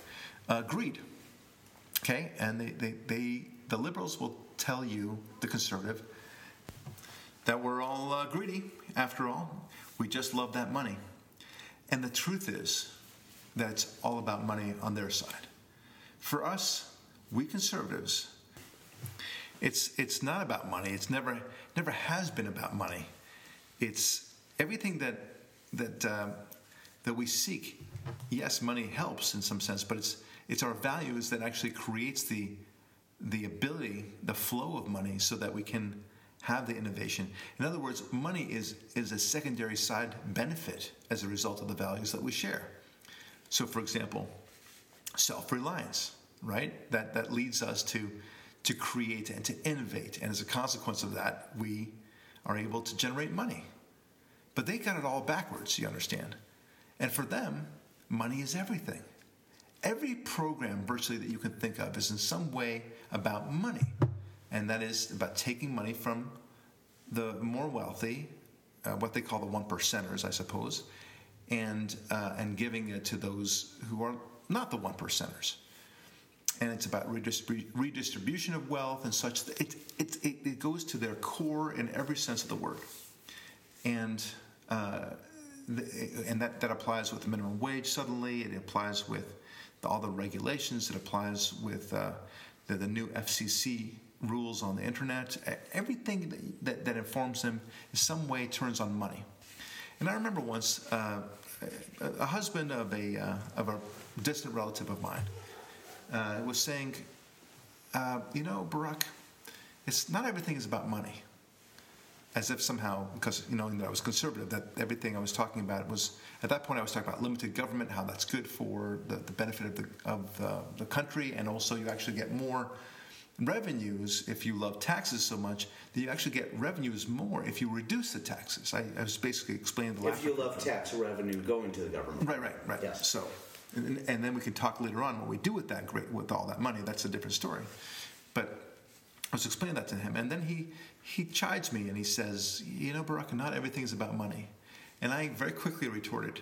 Speaker 4: uh, greed. Okay, and they, they, they, the liberals will tell you, the conservative, that we're all uh, greedy. After all, we just love that money. And the truth is that it's all about money on their side. For us, we conservatives, it's it's not about money. It's never never has been about money. It's everything that that um, that we seek. Yes, money helps in some sense, but it's it's our values that actually creates the the ability, the flow of money, so that we can have the innovation. In other words, money is is a secondary side benefit as a result of the values that we share. So, for example, self-reliance, right? That that leads us to to create and to innovate. And as a consequence of that, we are able to generate money. But they got it all backwards, you understand. And for them, money is everything. Every program, virtually, that you can think of is in some way about money. And that is about taking money from the more wealthy, uh, what they call the one percenters, I suppose, and, uh, and giving it to those who are not the one percenters. And it's about redistrib- redistribution of wealth and such. It, it, it, it, goes to their core in every sense of the word. And, uh, and that, that applies with the minimum wage suddenly, it applies with the, all the regulations, it applies with uh, the, the new FCC rules on the internet. Everything that, that, that, informs them in some way turns on money. And I remember once uh, a, a, husband of a, uh, of a distant relative of mine uh, was saying, uh, You know, Barak, it's not everything is about money. As if somehow, because you know that I was conservative, that everything I was talking about was at that point I was talking about limited government, how that's good for the, the benefit of the of the, the country, and also you actually get more revenues if you love taxes so much that you actually get revenues more if you reduce the taxes. I, I was basically explaining the
Speaker 5: If you love tax revenue going to the government.
Speaker 4: Right, right, right.
Speaker 5: Yes.
Speaker 4: So, and, and then we can talk later on what we do with that great with all that money. That's a different story. But I was explaining that to him, and then he he chides me and he says, "You know, Barak, not everything is about money." And I very quickly retorted,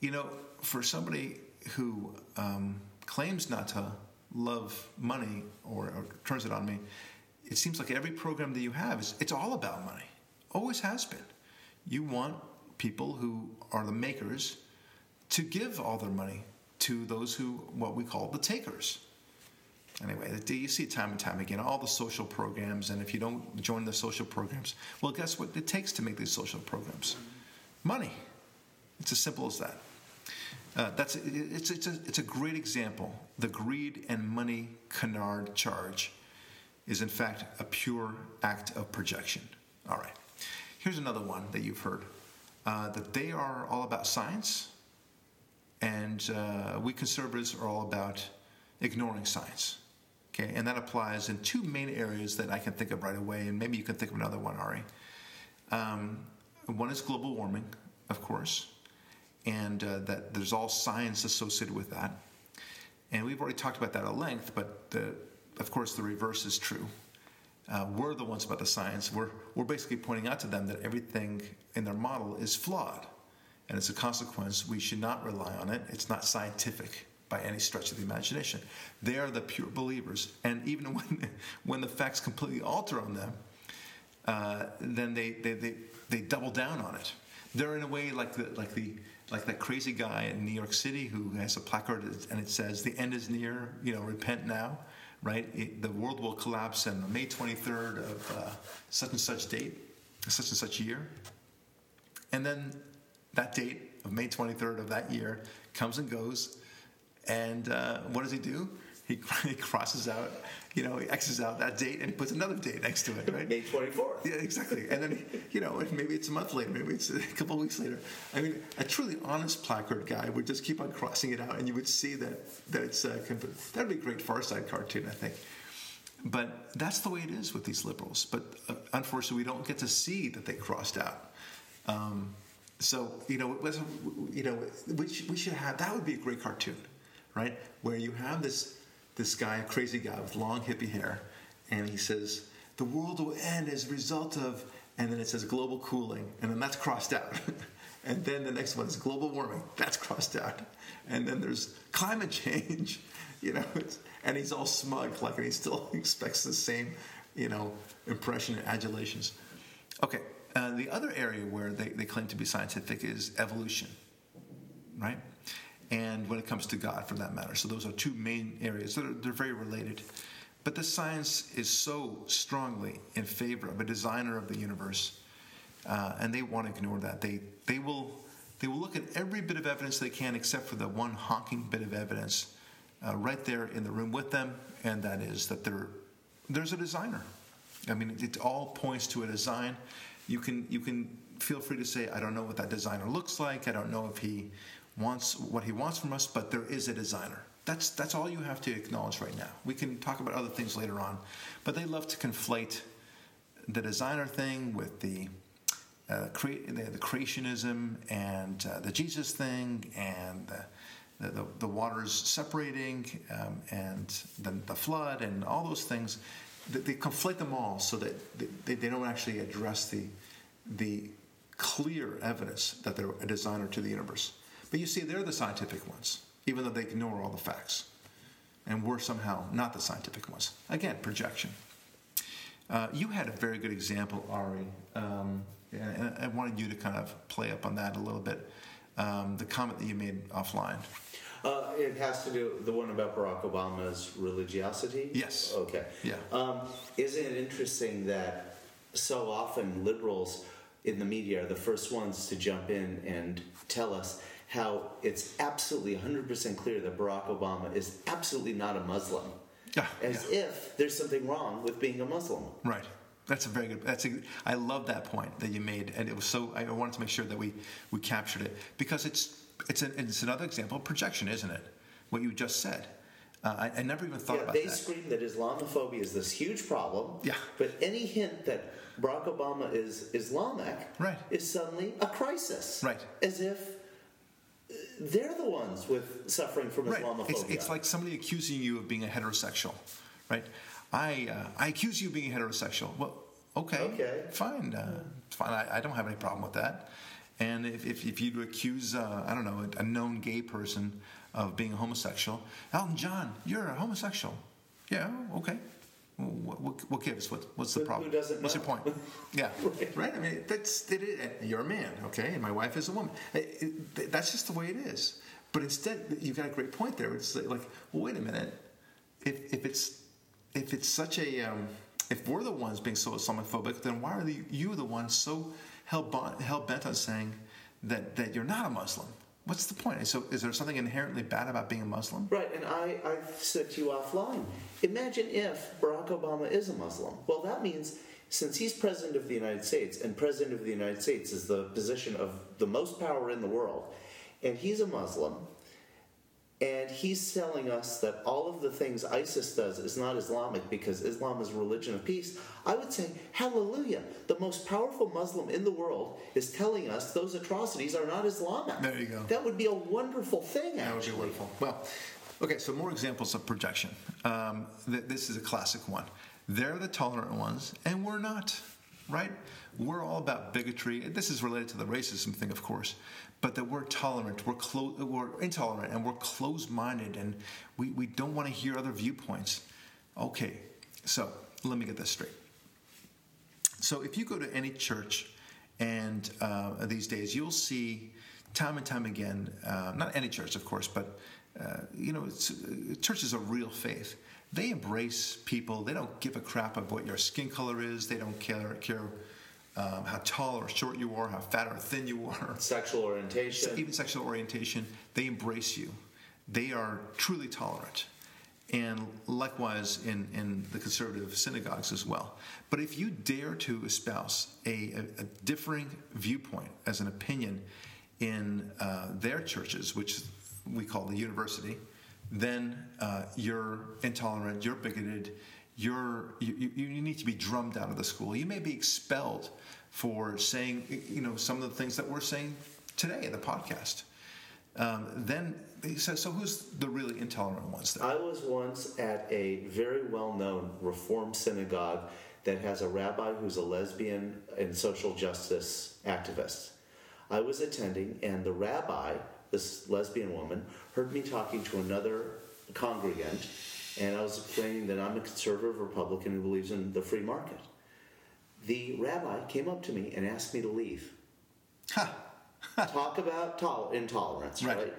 Speaker 4: "You know, for somebody who um, claims not to love money or, or turns it on me, it seems like every program that you have is it's all about money. Always has been. You want people who are the makers to give all their money to those who what we call the takers. Anyway, you see it time and time again, all the social programs, and if you don't join the social programs, well, guess what it takes to make these social programs? Money. It's as simple as that. Uh, that's it's, it's, a, it's a great example. The greed and money canard charge is, in fact, a pure act of projection. All right. Here's another one that you've heard uh, that they are all about science, and uh, we conservatives are all about ignoring science. Okay, and that applies in two main areas that I can think of right away, and maybe you can think of another one, Ari. Um, one is global warming, of course and uh, that there's all science associated with that. And we've already talked about that at length, but the, of course the reverse is true. Uh, we're the ones about the science. We're, we're basically pointing out to them that everything in their model is flawed. And as a consequence, we should not rely on it. It's not scientific by any stretch of the imagination. They are the pure believers. And even *laughs* when, when the facts completely alter on them, uh, then they, they, they, they double down on it. They're in a way like the, like the, like that crazy guy in New York City who has a placard and it says, The end is near, you know, repent now, right? It, the world will collapse on May 23rd of uh, such and such date, such and such year. And then that date of May 23rd of that year comes and goes. And uh, what does he do? he, *laughs* he crosses out, you know, he X's out that date and he puts another date next to it, right?
Speaker 5: May 24th.
Speaker 4: Yeah, exactly. And then, you know, maybe it's a month later, maybe it's a *laughs* couple weeks later. I mean, a truly honest placard guy would just keep on crossing it out and you would see that, that it's, uh, that'd be a great Far Side cartoon, I think. But that's the way it is with these liberals. But uh, unfortunately, we don't get to see that they crossed out. Um, so, you know, you know, we, we should have, that would be a great cartoon, right? Where you have this this guy, a crazy guy with long hippie hair, and he says, The world will end as a result of, and then it says global cooling, and then that's crossed out. *laughs* and then the next one is global warming, that's crossed out. And then there's climate *laughs* change, you know, and he's all smug, like, and he still *laughs* expects the same, you know, impression and adulations. Okay, uh, the other area where they, they claim to be scientific is evolution, right? And when it comes to God, for that matter. So those are two main areas. They're, they're very related. But the science is so strongly in favor of a designer of the universe, uh, and they want to ignore that. They, they, will, they will look at every bit of evidence they can, except for the one honking bit of evidence uh, right there in the room with them, and that is that there's a designer. I mean, it all points to a design. You can, you can feel free to say, I don't know what that designer looks like. I don't know if he wants what he wants from us, but there is a designer. That's that's all you have to acknowledge right now. We can talk about other things later on, but they love to conflate the designer thing with the uh, cre- the, the creationism and uh, the Jesus thing and the, the, the waters separating um, and the, the flood and all those things. They, they conflate them all so that they, they don't actually address the the clear evidence that they're a designer to the universe. But you see, they're the scientific ones, even though they ignore all the facts. And we're somehow not the scientific ones. Again, projection. Uh, you had a very good example, Ari, um, and I wanted you to kind of play up on that a little bit. Um, the comment that you made offline.
Speaker 5: Uh, it has to do the one about Barack Obama's religiosity.
Speaker 4: Yes.
Speaker 5: Okay.
Speaker 4: Yeah.
Speaker 5: Um, isn't it interesting that so often liberals in the media are the first ones to jump in and tell us how it's absolutely 100% clear that Barack Obama is absolutely not a Muslim.
Speaker 4: Yeah,
Speaker 5: As
Speaker 4: yeah.
Speaker 5: if there's something wrong with being a Muslim.
Speaker 4: Right. That's a very good. That's a, I love that point that you made, and it was so. I wanted to make sure that we we captured it because it's it's an, it's another example of projection, isn't it? What you just said. Uh, I, I never even thought
Speaker 5: Yeah,
Speaker 4: about
Speaker 5: they
Speaker 4: that.
Speaker 5: scream that Islamophobia is this huge problem.
Speaker 4: Yeah.
Speaker 5: But any hint that Barack Obama is Islamic
Speaker 4: Right.
Speaker 5: is suddenly a crisis.
Speaker 4: Right.
Speaker 5: As if they're the ones with suffering from
Speaker 4: Right.
Speaker 5: Islamophobia.
Speaker 4: It's, it's like somebody accusing you of being a heterosexual, right? I uh, I accuse you of being a heterosexual. Well, okay,
Speaker 5: Okay.
Speaker 4: fine, uh, fine. I, I don't have any problem with that. And if, if, if you accuse, uh, I don't know, a, a known gay person of being a homosexual, Elton John, you're a homosexual. Yeah, okay. What, what, what gives? What, what's the
Speaker 5: Who- who
Speaker 4: problem?
Speaker 5: doesn't
Speaker 4: what's your point? *laughs* Yeah,
Speaker 5: Right.
Speaker 4: right. I mean, that's it and you're a man, okay, and my wife is a woman. It- it- that's just the way it is. But instead, you've got a great point there. It's like, well, wait a minute. If if it's if it's such a um, if we're the ones being so Islamophobic, then why are the, you the ones so hell hell bent on saying that that you're not a Muslim? What's the point? So, is there something inherently bad about being a Muslim?
Speaker 5: Right, and I, I said to you offline imagine if Barack Obama is a Muslim. Well, that means since he's president of the United States, and president of the United States is the position of the most power in the world, and he's a Muslim, and he's telling us that all of the things ISIS does is not Islamic because Islam is a religion of peace, I would say, hallelujah. The most powerful Muslim in the world is telling us those atrocities are not Islamic.
Speaker 4: There you go.
Speaker 5: That would be a wonderful thing,
Speaker 4: That would be wonderful. Well, okay, so more examples of projection. Um, th- this is a classic one. They're the tolerant ones, and we're not, right? We're all about bigotry. This is related to the racism thing, of course, but that we're tolerant, we're, clo- we're intolerant, and we're closed minded, and we, we don't want to hear other viewpoints. Okay, so let me get this straight. So if you go to any church, and uh, these days you'll see time and time again, uh, not any church, of course, but uh, you know, uh, church is a real faith. They embrace people. They don't give a crap of what your skin color is. They don't care care um, how tall or short you are, how fat or thin you are
Speaker 5: Sexual orientation.
Speaker 4: even sexual orientation, they embrace you. They are truly tolerant. And likewise in, in the conservative synagogues as well. But if you dare to espouse a, a, a differing viewpoint as an opinion in uh, their churches, which we call the university, then uh, you're intolerant, you're bigoted, you're, you, you, need to be drummed out of the school. You may be expelled for saying, you know, some of the things that we're saying today in the podcast. Um, then he says, so who's the really intolerant ones then?
Speaker 5: I was once at a very well known Reform synagogue that has a rabbi who's a lesbian and social justice activist. I was attending, and the rabbi, this lesbian woman, heard me talking to another congregant, and I was explaining that I'm a conservative Republican who believes in the free market. The rabbi came up to me and asked me to leave.
Speaker 4: Ha! *laughs*
Speaker 5: Talk about tol- intolerance,
Speaker 4: Right.
Speaker 5: right?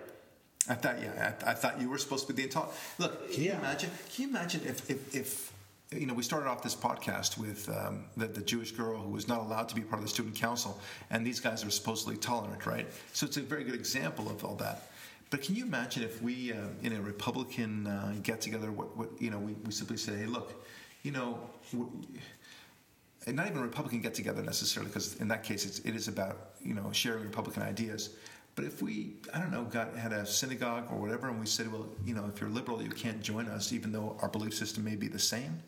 Speaker 4: I thought, yeah, I, I thought you were supposed to be the intolerant. Look, can you imagine? Can you imagine if, if, if you know, we started off this podcast with um, the, the Jewish girl who was not allowed to be part of the student council, and these guys are supposedly tolerant, right? So it's a very good example of all that. But can you imagine if we, uh, in a Republican uh, get together, what, what you know, we, we simply say, hey, look, you know, not even Republican get together necessarily, because in that case it's, it is about you know sharing Republican ideas. But if we, I don't know, got had a synagogue or whatever, and we said, well, you know, if you're liberal, you can't join us, even though our belief system may be the same.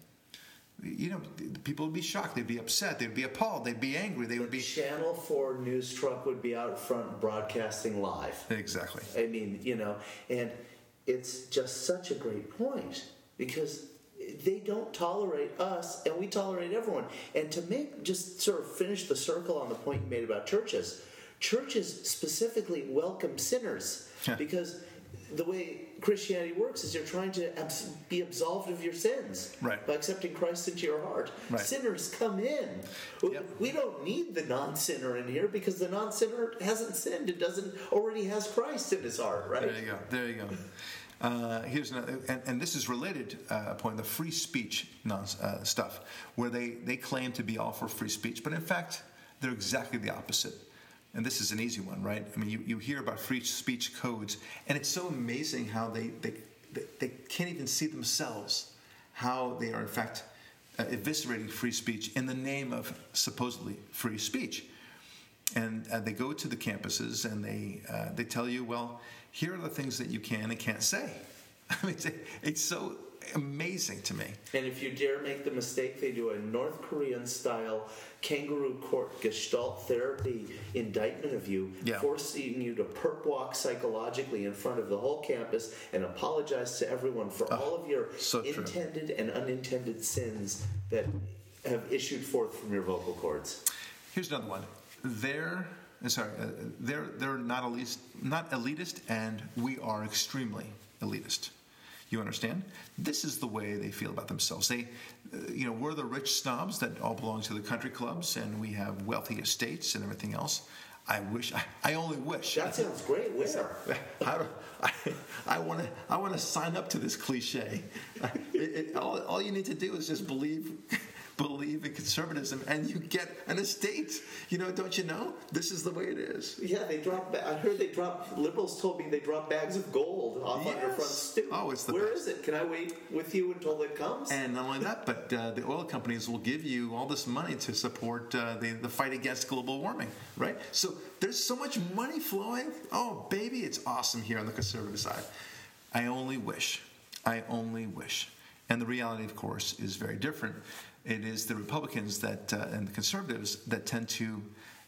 Speaker 4: You know, people would be shocked. They'd be upset. They'd be appalled. They'd be angry. They would be.
Speaker 5: Channel 4 news truck would be out front broadcasting live.
Speaker 4: Exactly.
Speaker 5: I mean, you know, and it's just such a great point because they don't tolerate us and we tolerate everyone. And to make just sort of finish the circle on the point you made about churches, churches specifically welcome sinners because the way Christianity works is you're trying to abs- be absolved of your sins
Speaker 4: Right.
Speaker 5: by accepting Christ into your heart.
Speaker 4: Right.
Speaker 5: Sinners come in. We-
Speaker 4: Yep.
Speaker 5: We don't need the non-sinner in here because the non-sinner hasn't sinned. It doesn't already has Christ in his heart, right?
Speaker 4: There you go. There you go. Uh, here's another, and, and this is related uh, a point the free speech non, uh, stuff, where they, they claim to be all for free speech, but in fact, they're exactly the opposite. And this is an easy one, right? I mean, you, you hear about free speech codes, and it's so amazing how they, they, they, can't even see themselves how they are, in fact, uh, eviscerating free speech in the name of supposedly free speech and uh, they go to the campuses and they uh, they tell you, well, here are the things that you can and can't say. *laughs* I mean, it's, it's so amazing to me.
Speaker 5: And if you dare make the mistake, they do a North Korean style kangaroo court gestalt therapy indictment of you,
Speaker 4: Yeah.
Speaker 5: forcing you to perp walk psychologically in front of the whole campus and apologize to everyone for all of your
Speaker 4: Oh, so
Speaker 5: intended and unintended sins that have issued forth from your vocal cords.
Speaker 4: Here's another one. They're uh, sorry, uh, they're they're not elitist, not elitist, and we are extremely elitist. You understand? This is the way they feel about themselves. They, uh, you know, we're the rich snobs that all belong to the country clubs, and we have wealthy estates and everything else. I wish, I, I only wish.
Speaker 5: That sounds great. Where?
Speaker 4: I, I, I want to I want to sign up to this cliche. *laughs* It, it, all, all you need to do is just believe believe in conservatism, and you get an estate. You know, don't you know? This is the way it is.
Speaker 5: Yeah, they. Ba- I heard they dropped. Liberals told me they dropped bags of gold off on your front stoop.
Speaker 4: Oh, it's the
Speaker 5: Where
Speaker 4: best.
Speaker 5: is it? Can I wait with you until it comes?
Speaker 4: And not only that, but uh, the oil companies will give you all this money to support uh, the, the fight against global warming, right? So there's so much money flowing. Oh, baby, it's awesome here on the conservative side. I only wish, I only wish. And the reality, of course, is very different. It is the Republicans that uh, and the conservatives that tend to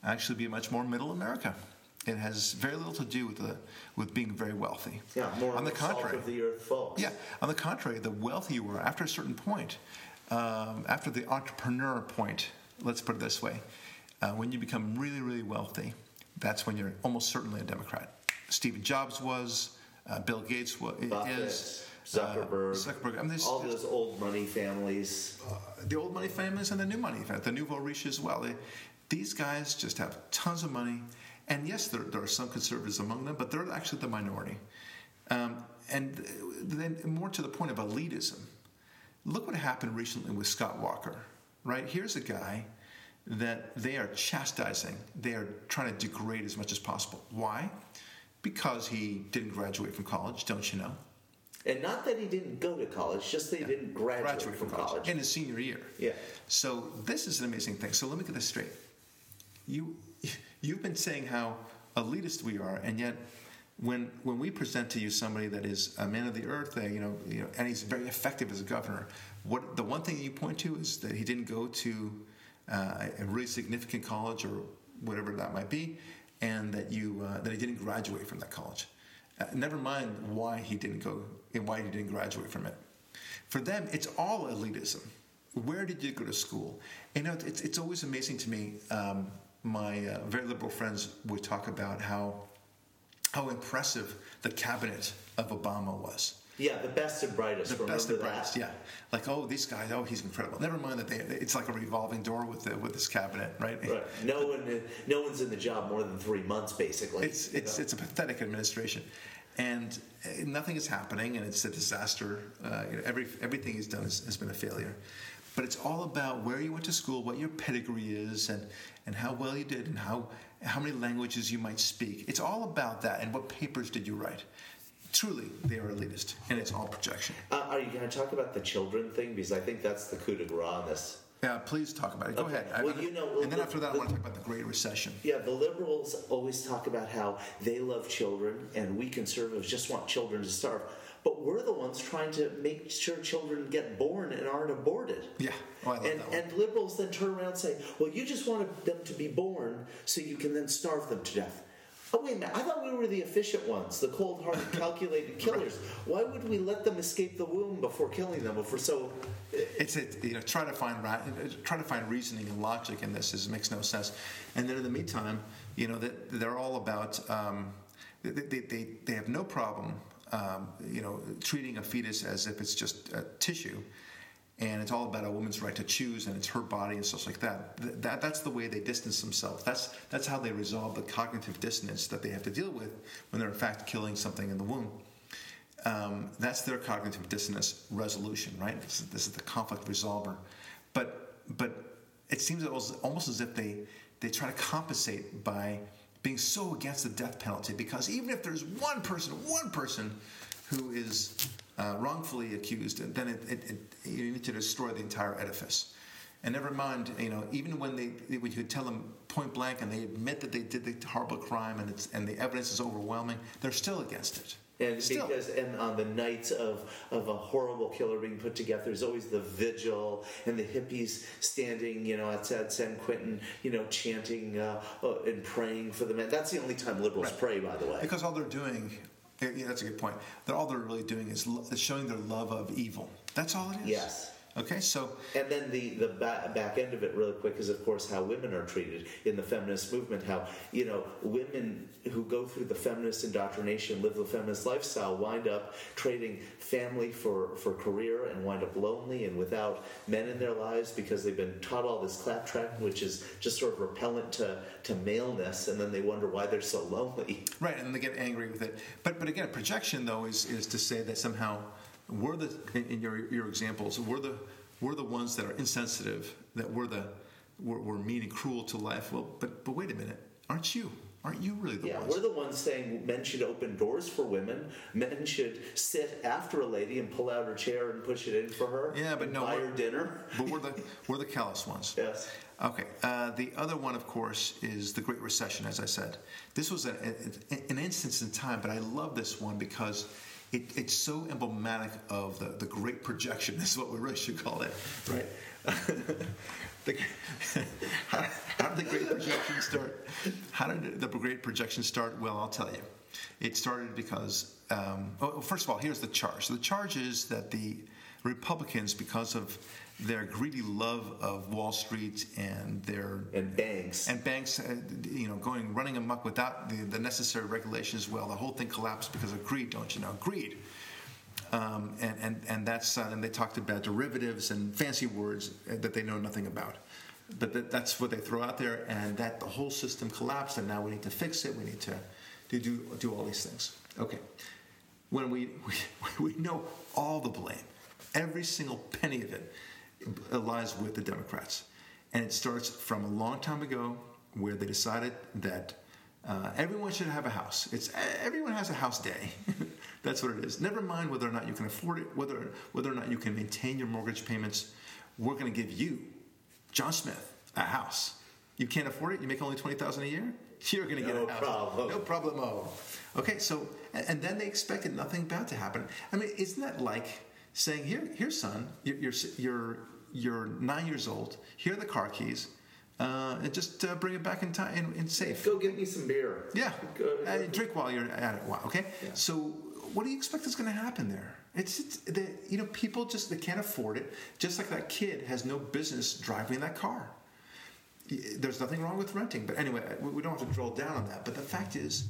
Speaker 4: actually be much more middle America. It has very little to do with the with being very wealthy.
Speaker 5: yeah, more
Speaker 4: on the contrary,
Speaker 5: of the earth folks.
Speaker 4: yeah, on the contrary, the wealthy you are, after a certain point, um, after the entrepreneur point, let's put it this way, uh, when you become really, really wealthy, that's when you're almost certainly a Democrat. Stephen Jobs was, uh, Bill Gates wa-
Speaker 5: Buffett,
Speaker 4: is,
Speaker 5: Zuckerberg,
Speaker 4: uh, Zuckerberg. I mean, there's,
Speaker 5: all those old money families.
Speaker 4: the old money families and the new money the nouveau riche as well. They, these guys just have tons of money, and yes, there, there are some conservatives among them, but they're actually the minority. Um, and then, more to the point of elitism, look what happened recently with Scott Walker. Right here's a guy that they are chastising, they are trying to degrade as much as possible. Why? Because he didn't graduate from college, don't you know?
Speaker 5: And not that he didn't go to college, just that he didn't graduate, from, college.
Speaker 4: in his senior year.
Speaker 5: Yeah.
Speaker 4: So this is an amazing thing. So let me get this straight. You *laughs* you've been saying how elitist we are, and yet when when we present to you somebody that is a man of the earth, uh, you know, you know, and he's very effective as a governor, what the one thing you point to is that he didn't go to uh, a really significant college or whatever that might be, and that you uh, that he didn't graduate from that college. Uh, never mind why he didn't go and why he didn't graduate from it. For them, it's all elitism. Where did you go to school? You know, it's, it's always amazing to me. Um, my uh, very liberal friends would talk about how how impressive the cabinet of Obama was.
Speaker 5: Yeah, the best and brightest.
Speaker 4: The best and
Speaker 5: that?
Speaker 4: brightest, yeah. Like, oh, these guys, oh, he's incredible. Never mind that they, it's like a revolving door with the, with this cabinet, right?
Speaker 5: Right. No one, no one's in the job more than three months, basically.
Speaker 4: It's
Speaker 5: you
Speaker 4: it's
Speaker 5: know?
Speaker 4: it's a pathetic administration, and uh, nothing is happening, and it's a disaster. Uh, you know, every everything he's done has, has been a failure. But it's all about where you went to school, what your pedigree is, and and how well you did, and how how many languages you might speak. It's all about that, and what papers did you write. Truly, they are elitist, and it's all projection.
Speaker 5: Uh, are you going to talk about the children thing? Because I think that's the coup de grace on this.
Speaker 4: Yeah, please talk about it. Go
Speaker 5: Okay.
Speaker 4: ahead.
Speaker 5: Well, you know,
Speaker 4: and then after that, I want to talk about the Great Recession.
Speaker 5: Yeah, the liberals always talk about how they love children, and we conservatives just want children to starve. But we're the ones trying to make sure children get born and aren't aborted.
Speaker 4: Yeah. Oh, I love
Speaker 5: and,
Speaker 4: that one.
Speaker 5: and liberals then turn around and say, well, you just wanted them to be born so you can then starve them to death. Oh, wait a minute. I thought we were the efficient ones, the cold hearted, *laughs* calculated killers. Why would we let them escape the womb before killing them? If we're so.
Speaker 4: It's a, you know try to find ra- try to find reasoning and logic in this is makes no sense. And then in the meantime, you know that they're all about um, they, they, they, they have no problem um, you know treating a fetus as if it's just a tissue. And it's all about a woman's right to choose, and it's her body and stuff like that. Th- that that's the way they distance themselves. That's that's how they resolve the cognitive dissonance that they have to deal with when they're in fact killing something in the womb. Um, that's their cognitive dissonance resolution, right? This is, this is the conflict resolver. But but it seems almost almost as if they they try to compensate by being so against the death penalty because even if there's one person, one person who is uh, wrongfully accused, then it, it, it, you need to destroy the entire edifice. And never mind, you know, even when they when you could tell them point blank and they admit that they did the horrible crime and it's and the evidence is overwhelming, they're still against it.
Speaker 5: And
Speaker 4: Still.
Speaker 5: because and on the nights of, of a horrible killer being put together, there's always the vigil and the hippies standing, you know, outside San Quentin, you know, chanting uh, uh, and praying for the men. That's the only time liberals
Speaker 4: Right.
Speaker 5: pray, by the way.
Speaker 4: Because all they're doing, yeah, that's a good point. They're all they're really doing is, lo- showing their love of evil. That's all it is.
Speaker 5: Yes.
Speaker 4: Okay, so
Speaker 5: And then the the back, back end of it, really quick, is of course how women are treated in the feminist movement. How you know women who go through the feminist indoctrination, live the feminist lifestyle, wind up trading family for for career, and wind up lonely and without men in their lives because they've been taught all this claptrap, which is just sort of repellent to to maleness, and then they wonder why they're so lonely.
Speaker 4: right, and then they get angry with it. But but again, projection though is is to say that somehow we're the in, your your examples we're the we're the ones that are insensitive that we're the we're, we're mean and cruel to life. Well, but but wait a minute, aren't you? Aren't you really the
Speaker 5: Yeah,
Speaker 4: ones?
Speaker 5: we're the ones saying men should open doors for women. Men should sit after a lady and pull out her chair and push it in for her.
Speaker 4: Yeah, but no,
Speaker 5: buy her dinner.
Speaker 4: but we're the we're the callous ones.
Speaker 5: Yes.
Speaker 4: Okay. Uh, the other one, of course, is the Great Recession. As I said, this was an, an instance in time, but I love this one because it, it's so emblematic of the, the Great Projection. *laughs* Is what we really should call it, right? *laughs* the, *laughs* how, how did the Great Projection start? How did the Great Projection start? Well, I'll tell you. It started because, um, well, first of all, here's the charge. So the charge is that the Republicans, because of their greedy love of Wall Street and their
Speaker 5: And banks.
Speaker 4: and banks, uh, you know, going running amok without the, the necessary regulations, well, the whole thing collapsed because of greed, don't you know? Greed. Um, and, and, and that's, uh, and they talked about derivatives and fancy words uh, that they know nothing about. But that, that's what they throw out there, and that the whole system collapsed, and now we need to fix it. We need to, to do, do all these things. Okay. When we, we, *laughs* we know all the blame, every single penny of it lies with the Democrats. And it starts from a long time ago where they decided that uh, everyone should have a house. It's everyone has a house day. *laughs* That's what it is. Never mind whether or not you can afford it, whether whether or not you can maintain your mortgage payments. We're going to give you, John Smith, a house. You can't afford it. You make only twenty thousand a year. You're going to get
Speaker 5: No
Speaker 4: a house.
Speaker 5: No problem.
Speaker 4: No problemo. Okay, so and then they expected nothing bad to happen. I mean, isn't that like saying, "Here, here, son, you're you're you're, nine years old. Here are the car keys, uh, and just uh, bring it back in time in, in safe."
Speaker 5: Go get me some beer.
Speaker 4: Yeah,
Speaker 5: Go,
Speaker 4: drink while you're at it. Wow, okay.
Speaker 5: Yeah.
Speaker 4: So, what do you expect is going to happen there? It's, it's the, you know people just they can't afford it. Just like that kid has no business driving that car. There's nothing wrong with renting, but anyway, we we don't have to drill down on that. But the fact is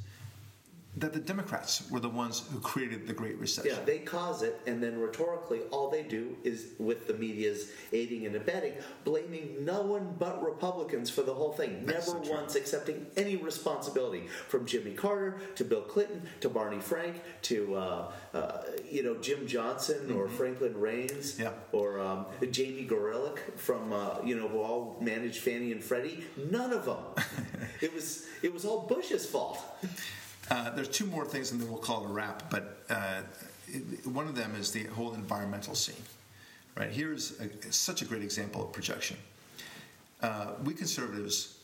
Speaker 4: that the Democrats were the ones who created the Great Recession.
Speaker 5: Yeah, they cause it, and then rhetorically, all they do is, with the media's aiding and abetting, blaming no one but Republicans for the whole thing.
Speaker 4: That's
Speaker 5: Never
Speaker 4: so
Speaker 5: once accepting any responsibility, from Jimmy Carter to Bill Clinton to Barney Frank to uh, uh, you know Jim Johnson or Franklin Raines
Speaker 4: Mm-hmm. Yeah.
Speaker 5: or um, Jamie Gorelick from uh, you know who all managed Fannie and Freddie. None of them. *laughs* it was it was all Bush's fault.
Speaker 4: Uh, there's two more things, and then we'll call it a wrap. But uh, one of them is the whole environmental scene. Right? Here's a, such a great example of projection. Uh, we conservatives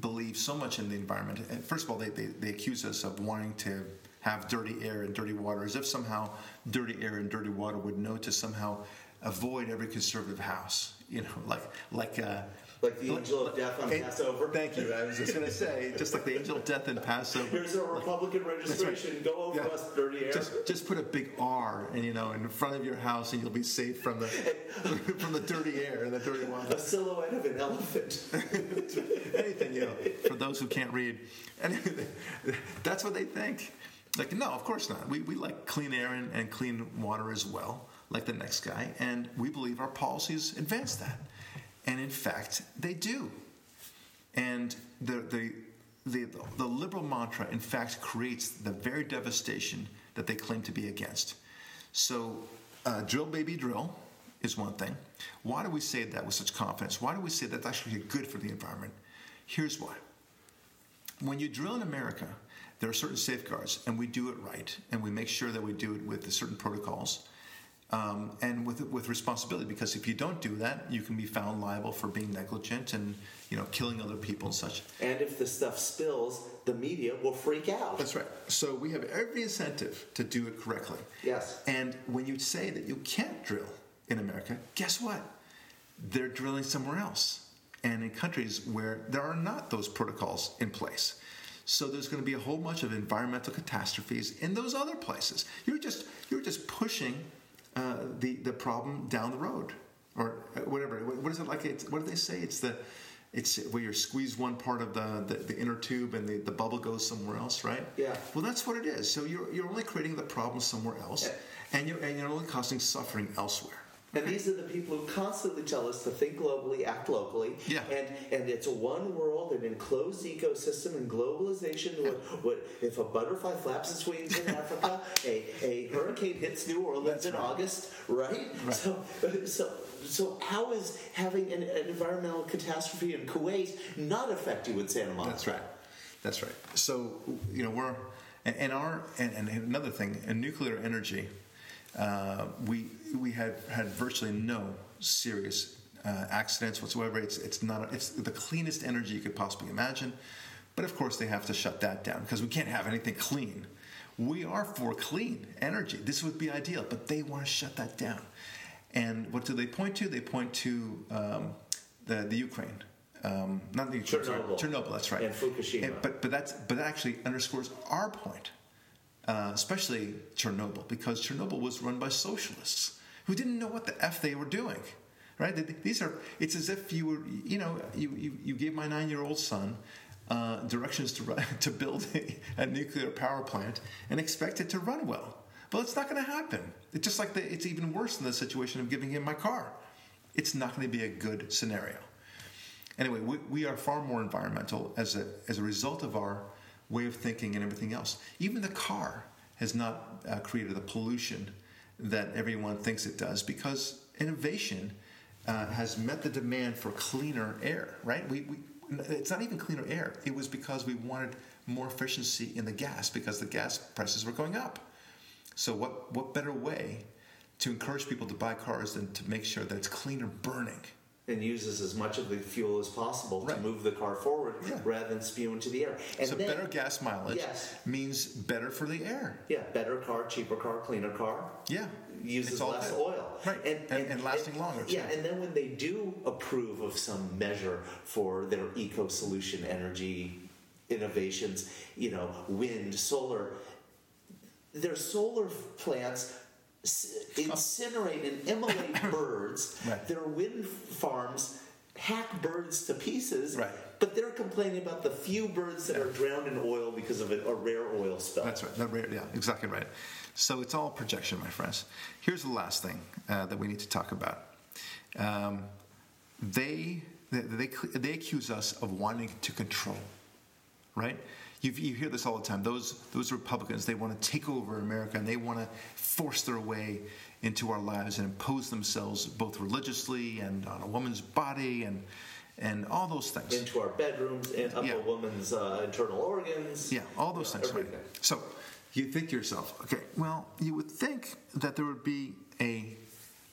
Speaker 4: believe so much in the environment. First of all, they, they, they accuse us of wanting to have dirty air and dirty water, as if somehow dirty air and dirty water would know to somehow avoid every conservative house. You know, *laughs* like like uh,
Speaker 5: Like the angel of death on
Speaker 4: Hey,
Speaker 5: Passover.
Speaker 4: Thank you. I was just going to say, just like the angel of death in Passover.
Speaker 5: Here's a Republican registration. Go over
Speaker 4: Yeah.
Speaker 5: us, dirty air.
Speaker 4: Just, just put a big R, and you know, in front of your house, and you'll be safe from the *laughs* from the dirty air and the dirty water.
Speaker 5: a silhouette of an elephant. *laughs*
Speaker 4: Anything, you know, for those who can't read. And *laughs* that's what they think. Like, no, of course not. We, we like clean air and, and clean water as well, like the next guy, and we believe our policies advance that. And in fact, they do. And the, the, the, the liberal mantra, in fact, creates the very devastation that they claim to be against. So, uh, drill, baby, drill is one thing. Why do we say that with such confidence? Why do we say that's actually good for the environment? Here's why. When you drill in America, there are certain safeguards, and we do it right, and we make sure that we do it with certain protocols um, and with with responsibility. Because if you don't do that, you can be found liable for being negligent and you know killing other people and such.
Speaker 5: and if the stuff spills, the media will freak out.
Speaker 4: That's right. So we have every incentive to do it correctly.
Speaker 5: Yes.
Speaker 4: And when you say that you can't drill in America, guess what? They're drilling somewhere else, and in countries where there are not those protocols in place. So there's going to be a whole bunch of environmental catastrophes in those other places. You're just you're just pushing uh, the the problem down the road, or uh, whatever. What is it like? It's, what do they say? It's the it's where you squeeze one part of the, the, the inner tube and the, the bubble goes somewhere else, right?
Speaker 5: Yeah.
Speaker 4: Well, that's what it is. So you're, you're only creating the problem somewhere else, and you're, and you're only causing suffering elsewhere.
Speaker 5: And these are the people who constantly tell us to think globally, act locally.
Speaker 4: Yeah.
Speaker 5: And and it's a one world, an enclosed ecosystem, and globalization. What, what if a butterfly flaps its wings in Africa, *laughs* a, a hurricane hits New Orleans
Speaker 4: That's
Speaker 5: in
Speaker 4: right.
Speaker 5: August, right? So so so how is having an, an environmental catastrophe in Kuwait not affect you in Santa Monica?
Speaker 4: That's right. That's right. So you know we're and, and our and, and another thing in nuclear energy, uh, we we had had virtually no serious uh, accidents whatsoever. It's it's not it's the cleanest energy you could possibly imagine, but of course they have to shut that down because we can't have anything clean. We are for clean energy. This would be ideal, but they want to shut that down. And what do they point to? They point to um, the the Ukraine. Um, not the Ukraine, sorry,
Speaker 5: Chernobyl.
Speaker 4: Chernobyl, that's right.
Speaker 5: And Fukushima.
Speaker 4: but but that's but that actually underscores our point, uh, especially Chernobyl, because Chernobyl was run by socialists who didn't know what the f they were doing, right? These are it's as if you were you know you you, you gave my nine year old son. Uh, directions to run, *laughs* to build a, a nuclear power plant and expect it to run well. Well, it's not going to happen. It's just like the, it's even worse than the situation of giving him my car. It's not going to be a good scenario. Anyway, we, we are far more environmental as a, as a result of our way of thinking and everything else. Even the car has not uh, created the pollution that everyone thinks it does because innovation uh, has met the demand for cleaner air, right? We, we, it's not even cleaner air. It was because we wanted more efficiency in the gas because the gas prices were going up. So, what, what better way to encourage people to buy cars than to make sure that it's cleaner burning?
Speaker 5: And uses as much of the fuel as possible
Speaker 4: Right.
Speaker 5: to move the car forward
Speaker 4: Yeah.
Speaker 5: rather than spew into the air. And
Speaker 4: so
Speaker 5: then,
Speaker 4: better gas mileage
Speaker 5: Yes.
Speaker 4: means better for the air.
Speaker 5: Yeah, better car, cheaper car, cleaner car.
Speaker 4: Yeah.
Speaker 5: Uses
Speaker 4: all
Speaker 5: less
Speaker 4: good.
Speaker 5: oil.
Speaker 4: Right. And- and lasting longer,
Speaker 5: Yeah,
Speaker 4: too.
Speaker 5: and then when they do approve of some measure for their eco solution energy innovations, you know, wind, solar, their solar plants incinerate and immolate *laughs* birds.
Speaker 4: Right.
Speaker 5: Their wind farms hack birds to pieces.
Speaker 4: Right.
Speaker 5: But they're complaining about the few birds that are drowned in oil because of a, a rare oil spill.
Speaker 4: That's right. That rare- yeah, exactly right. So it's all projection, my friends. Here's the last thing uh, that we need to talk about. Um, they, they, they, they accuse us of wanting to control, right? You, you hear this all the time. Those, those Republicans, they want to take over America and they want to force their way into our lives and impose themselves both religiously and on a woman's body and, and all those things.
Speaker 5: into our bedrooms and up
Speaker 4: Yeah.
Speaker 5: a woman's uh, internal organs.
Speaker 4: Yeah, all those
Speaker 5: you know,
Speaker 4: things. Right. So you think to yourself, okay, well, you would think that there would be a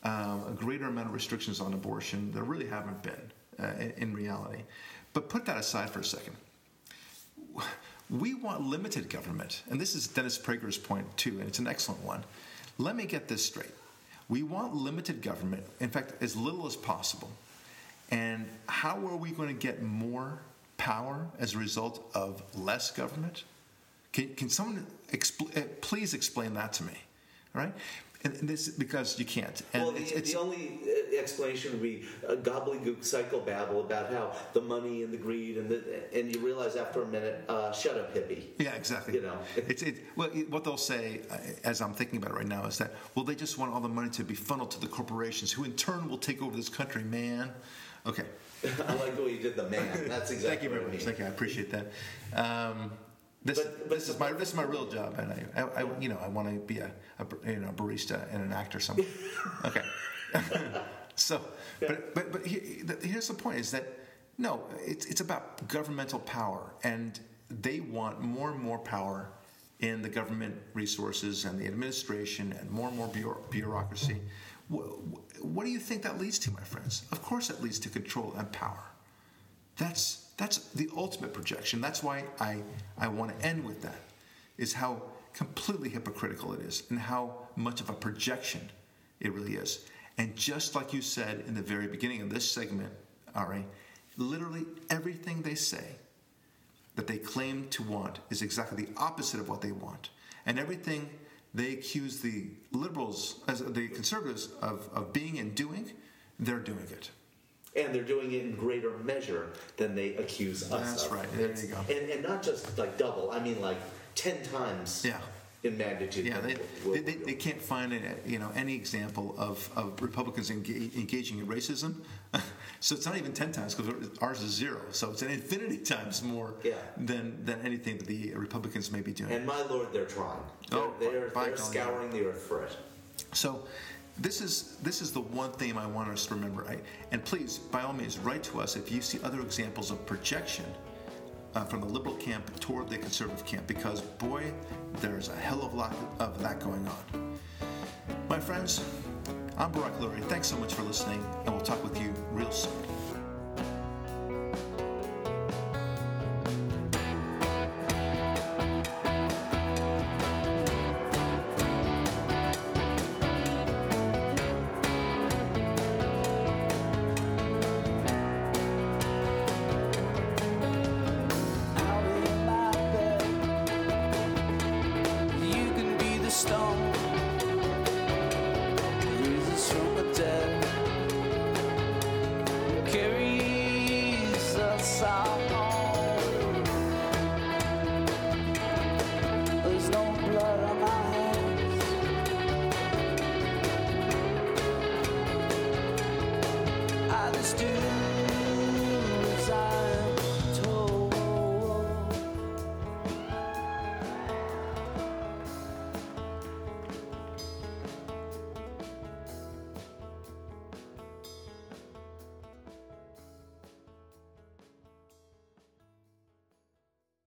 Speaker 4: um, a greater amount of restrictions on abortion. There really haven't been uh, in, in reality. But put that aside for a second. We want limited government, and this is Dennis Prager's point too, and it's an excellent one. Let me get this straight. We want limited government, in fact, as little as possible. And how are we going to get more power as a result of less government? Can, can someone expl- uh, please explain that to me? All right? And this because you can't. And
Speaker 5: well, the,
Speaker 4: it's, it's,
Speaker 5: the only uh, explanation would be a gobbledygook psychobabble about how the money and the greed and the and you realize after a minute, uh, shut up, hippie.
Speaker 4: Yeah, exactly.
Speaker 5: You know.
Speaker 4: it's it. Well, it, what they'll say, uh, as I'm thinking about it right now, is that well, they just want all the money to be funneled to the corporations, who in turn will take over this country, man. Okay. *laughs*
Speaker 5: I like the way you did the man. That's exactly. *laughs*
Speaker 4: Thank you very
Speaker 5: what I
Speaker 4: much.
Speaker 5: mean.
Speaker 4: Thank you. I appreciate that. Um, this,
Speaker 5: But- but-
Speaker 4: this is my this is my real job, and I, I, I you know I want to be a, a you know barista and an actor somewhere. *laughs* okay. *laughs* so, but but but he, the, here's the point: is that no, it's it's about governmental power, and they want more and more power in the government resources and the administration, and more and more bureaucracy. What, what do you think that leads to, my friends? Of course, it leads to control and power. That's that's the ultimate projection. That's why I I want to end with that. Is how completely hypocritical it is, and how much of a projection it really is. And just like you said in the very beginning of this segment, Ari, literally everything they say that they claim to want is exactly the opposite of what they want, and everything they accuse the liberals, as the conservatives, of, of being and doing, they're doing it.
Speaker 5: And they're doing it in greater measure than they accuse us
Speaker 4: That's
Speaker 5: of.
Speaker 4: right. There
Speaker 5: It's-
Speaker 4: you go.
Speaker 5: And, and not just like double. I mean like ten times.
Speaker 4: Yeah.
Speaker 5: In magnitude.
Speaker 4: Yeah, they, they, they, they can't find any, you know any example of, of Republicans enga- engaging in racism. *laughs* so it's not even ten times because ours is zero. So it's an infinity times more
Speaker 5: Yeah.
Speaker 4: than than anything that the Republicans may be doing.
Speaker 5: And my lord, they're trying. Oh, they're,
Speaker 4: Oh,
Speaker 5: they're,
Speaker 4: by
Speaker 5: they're
Speaker 4: golly.
Speaker 5: scouring the earth for it.
Speaker 4: So this is this is the one theme I want us to remember. I, and please, by all means, write to us if you see other examples of projection uh, from the liberal camp toward the conservative camp, because boy, there's a hell of a lot of that going on. My friends, I'm Barak Lurie. Thanks so much for listening, and we'll talk with you real soon.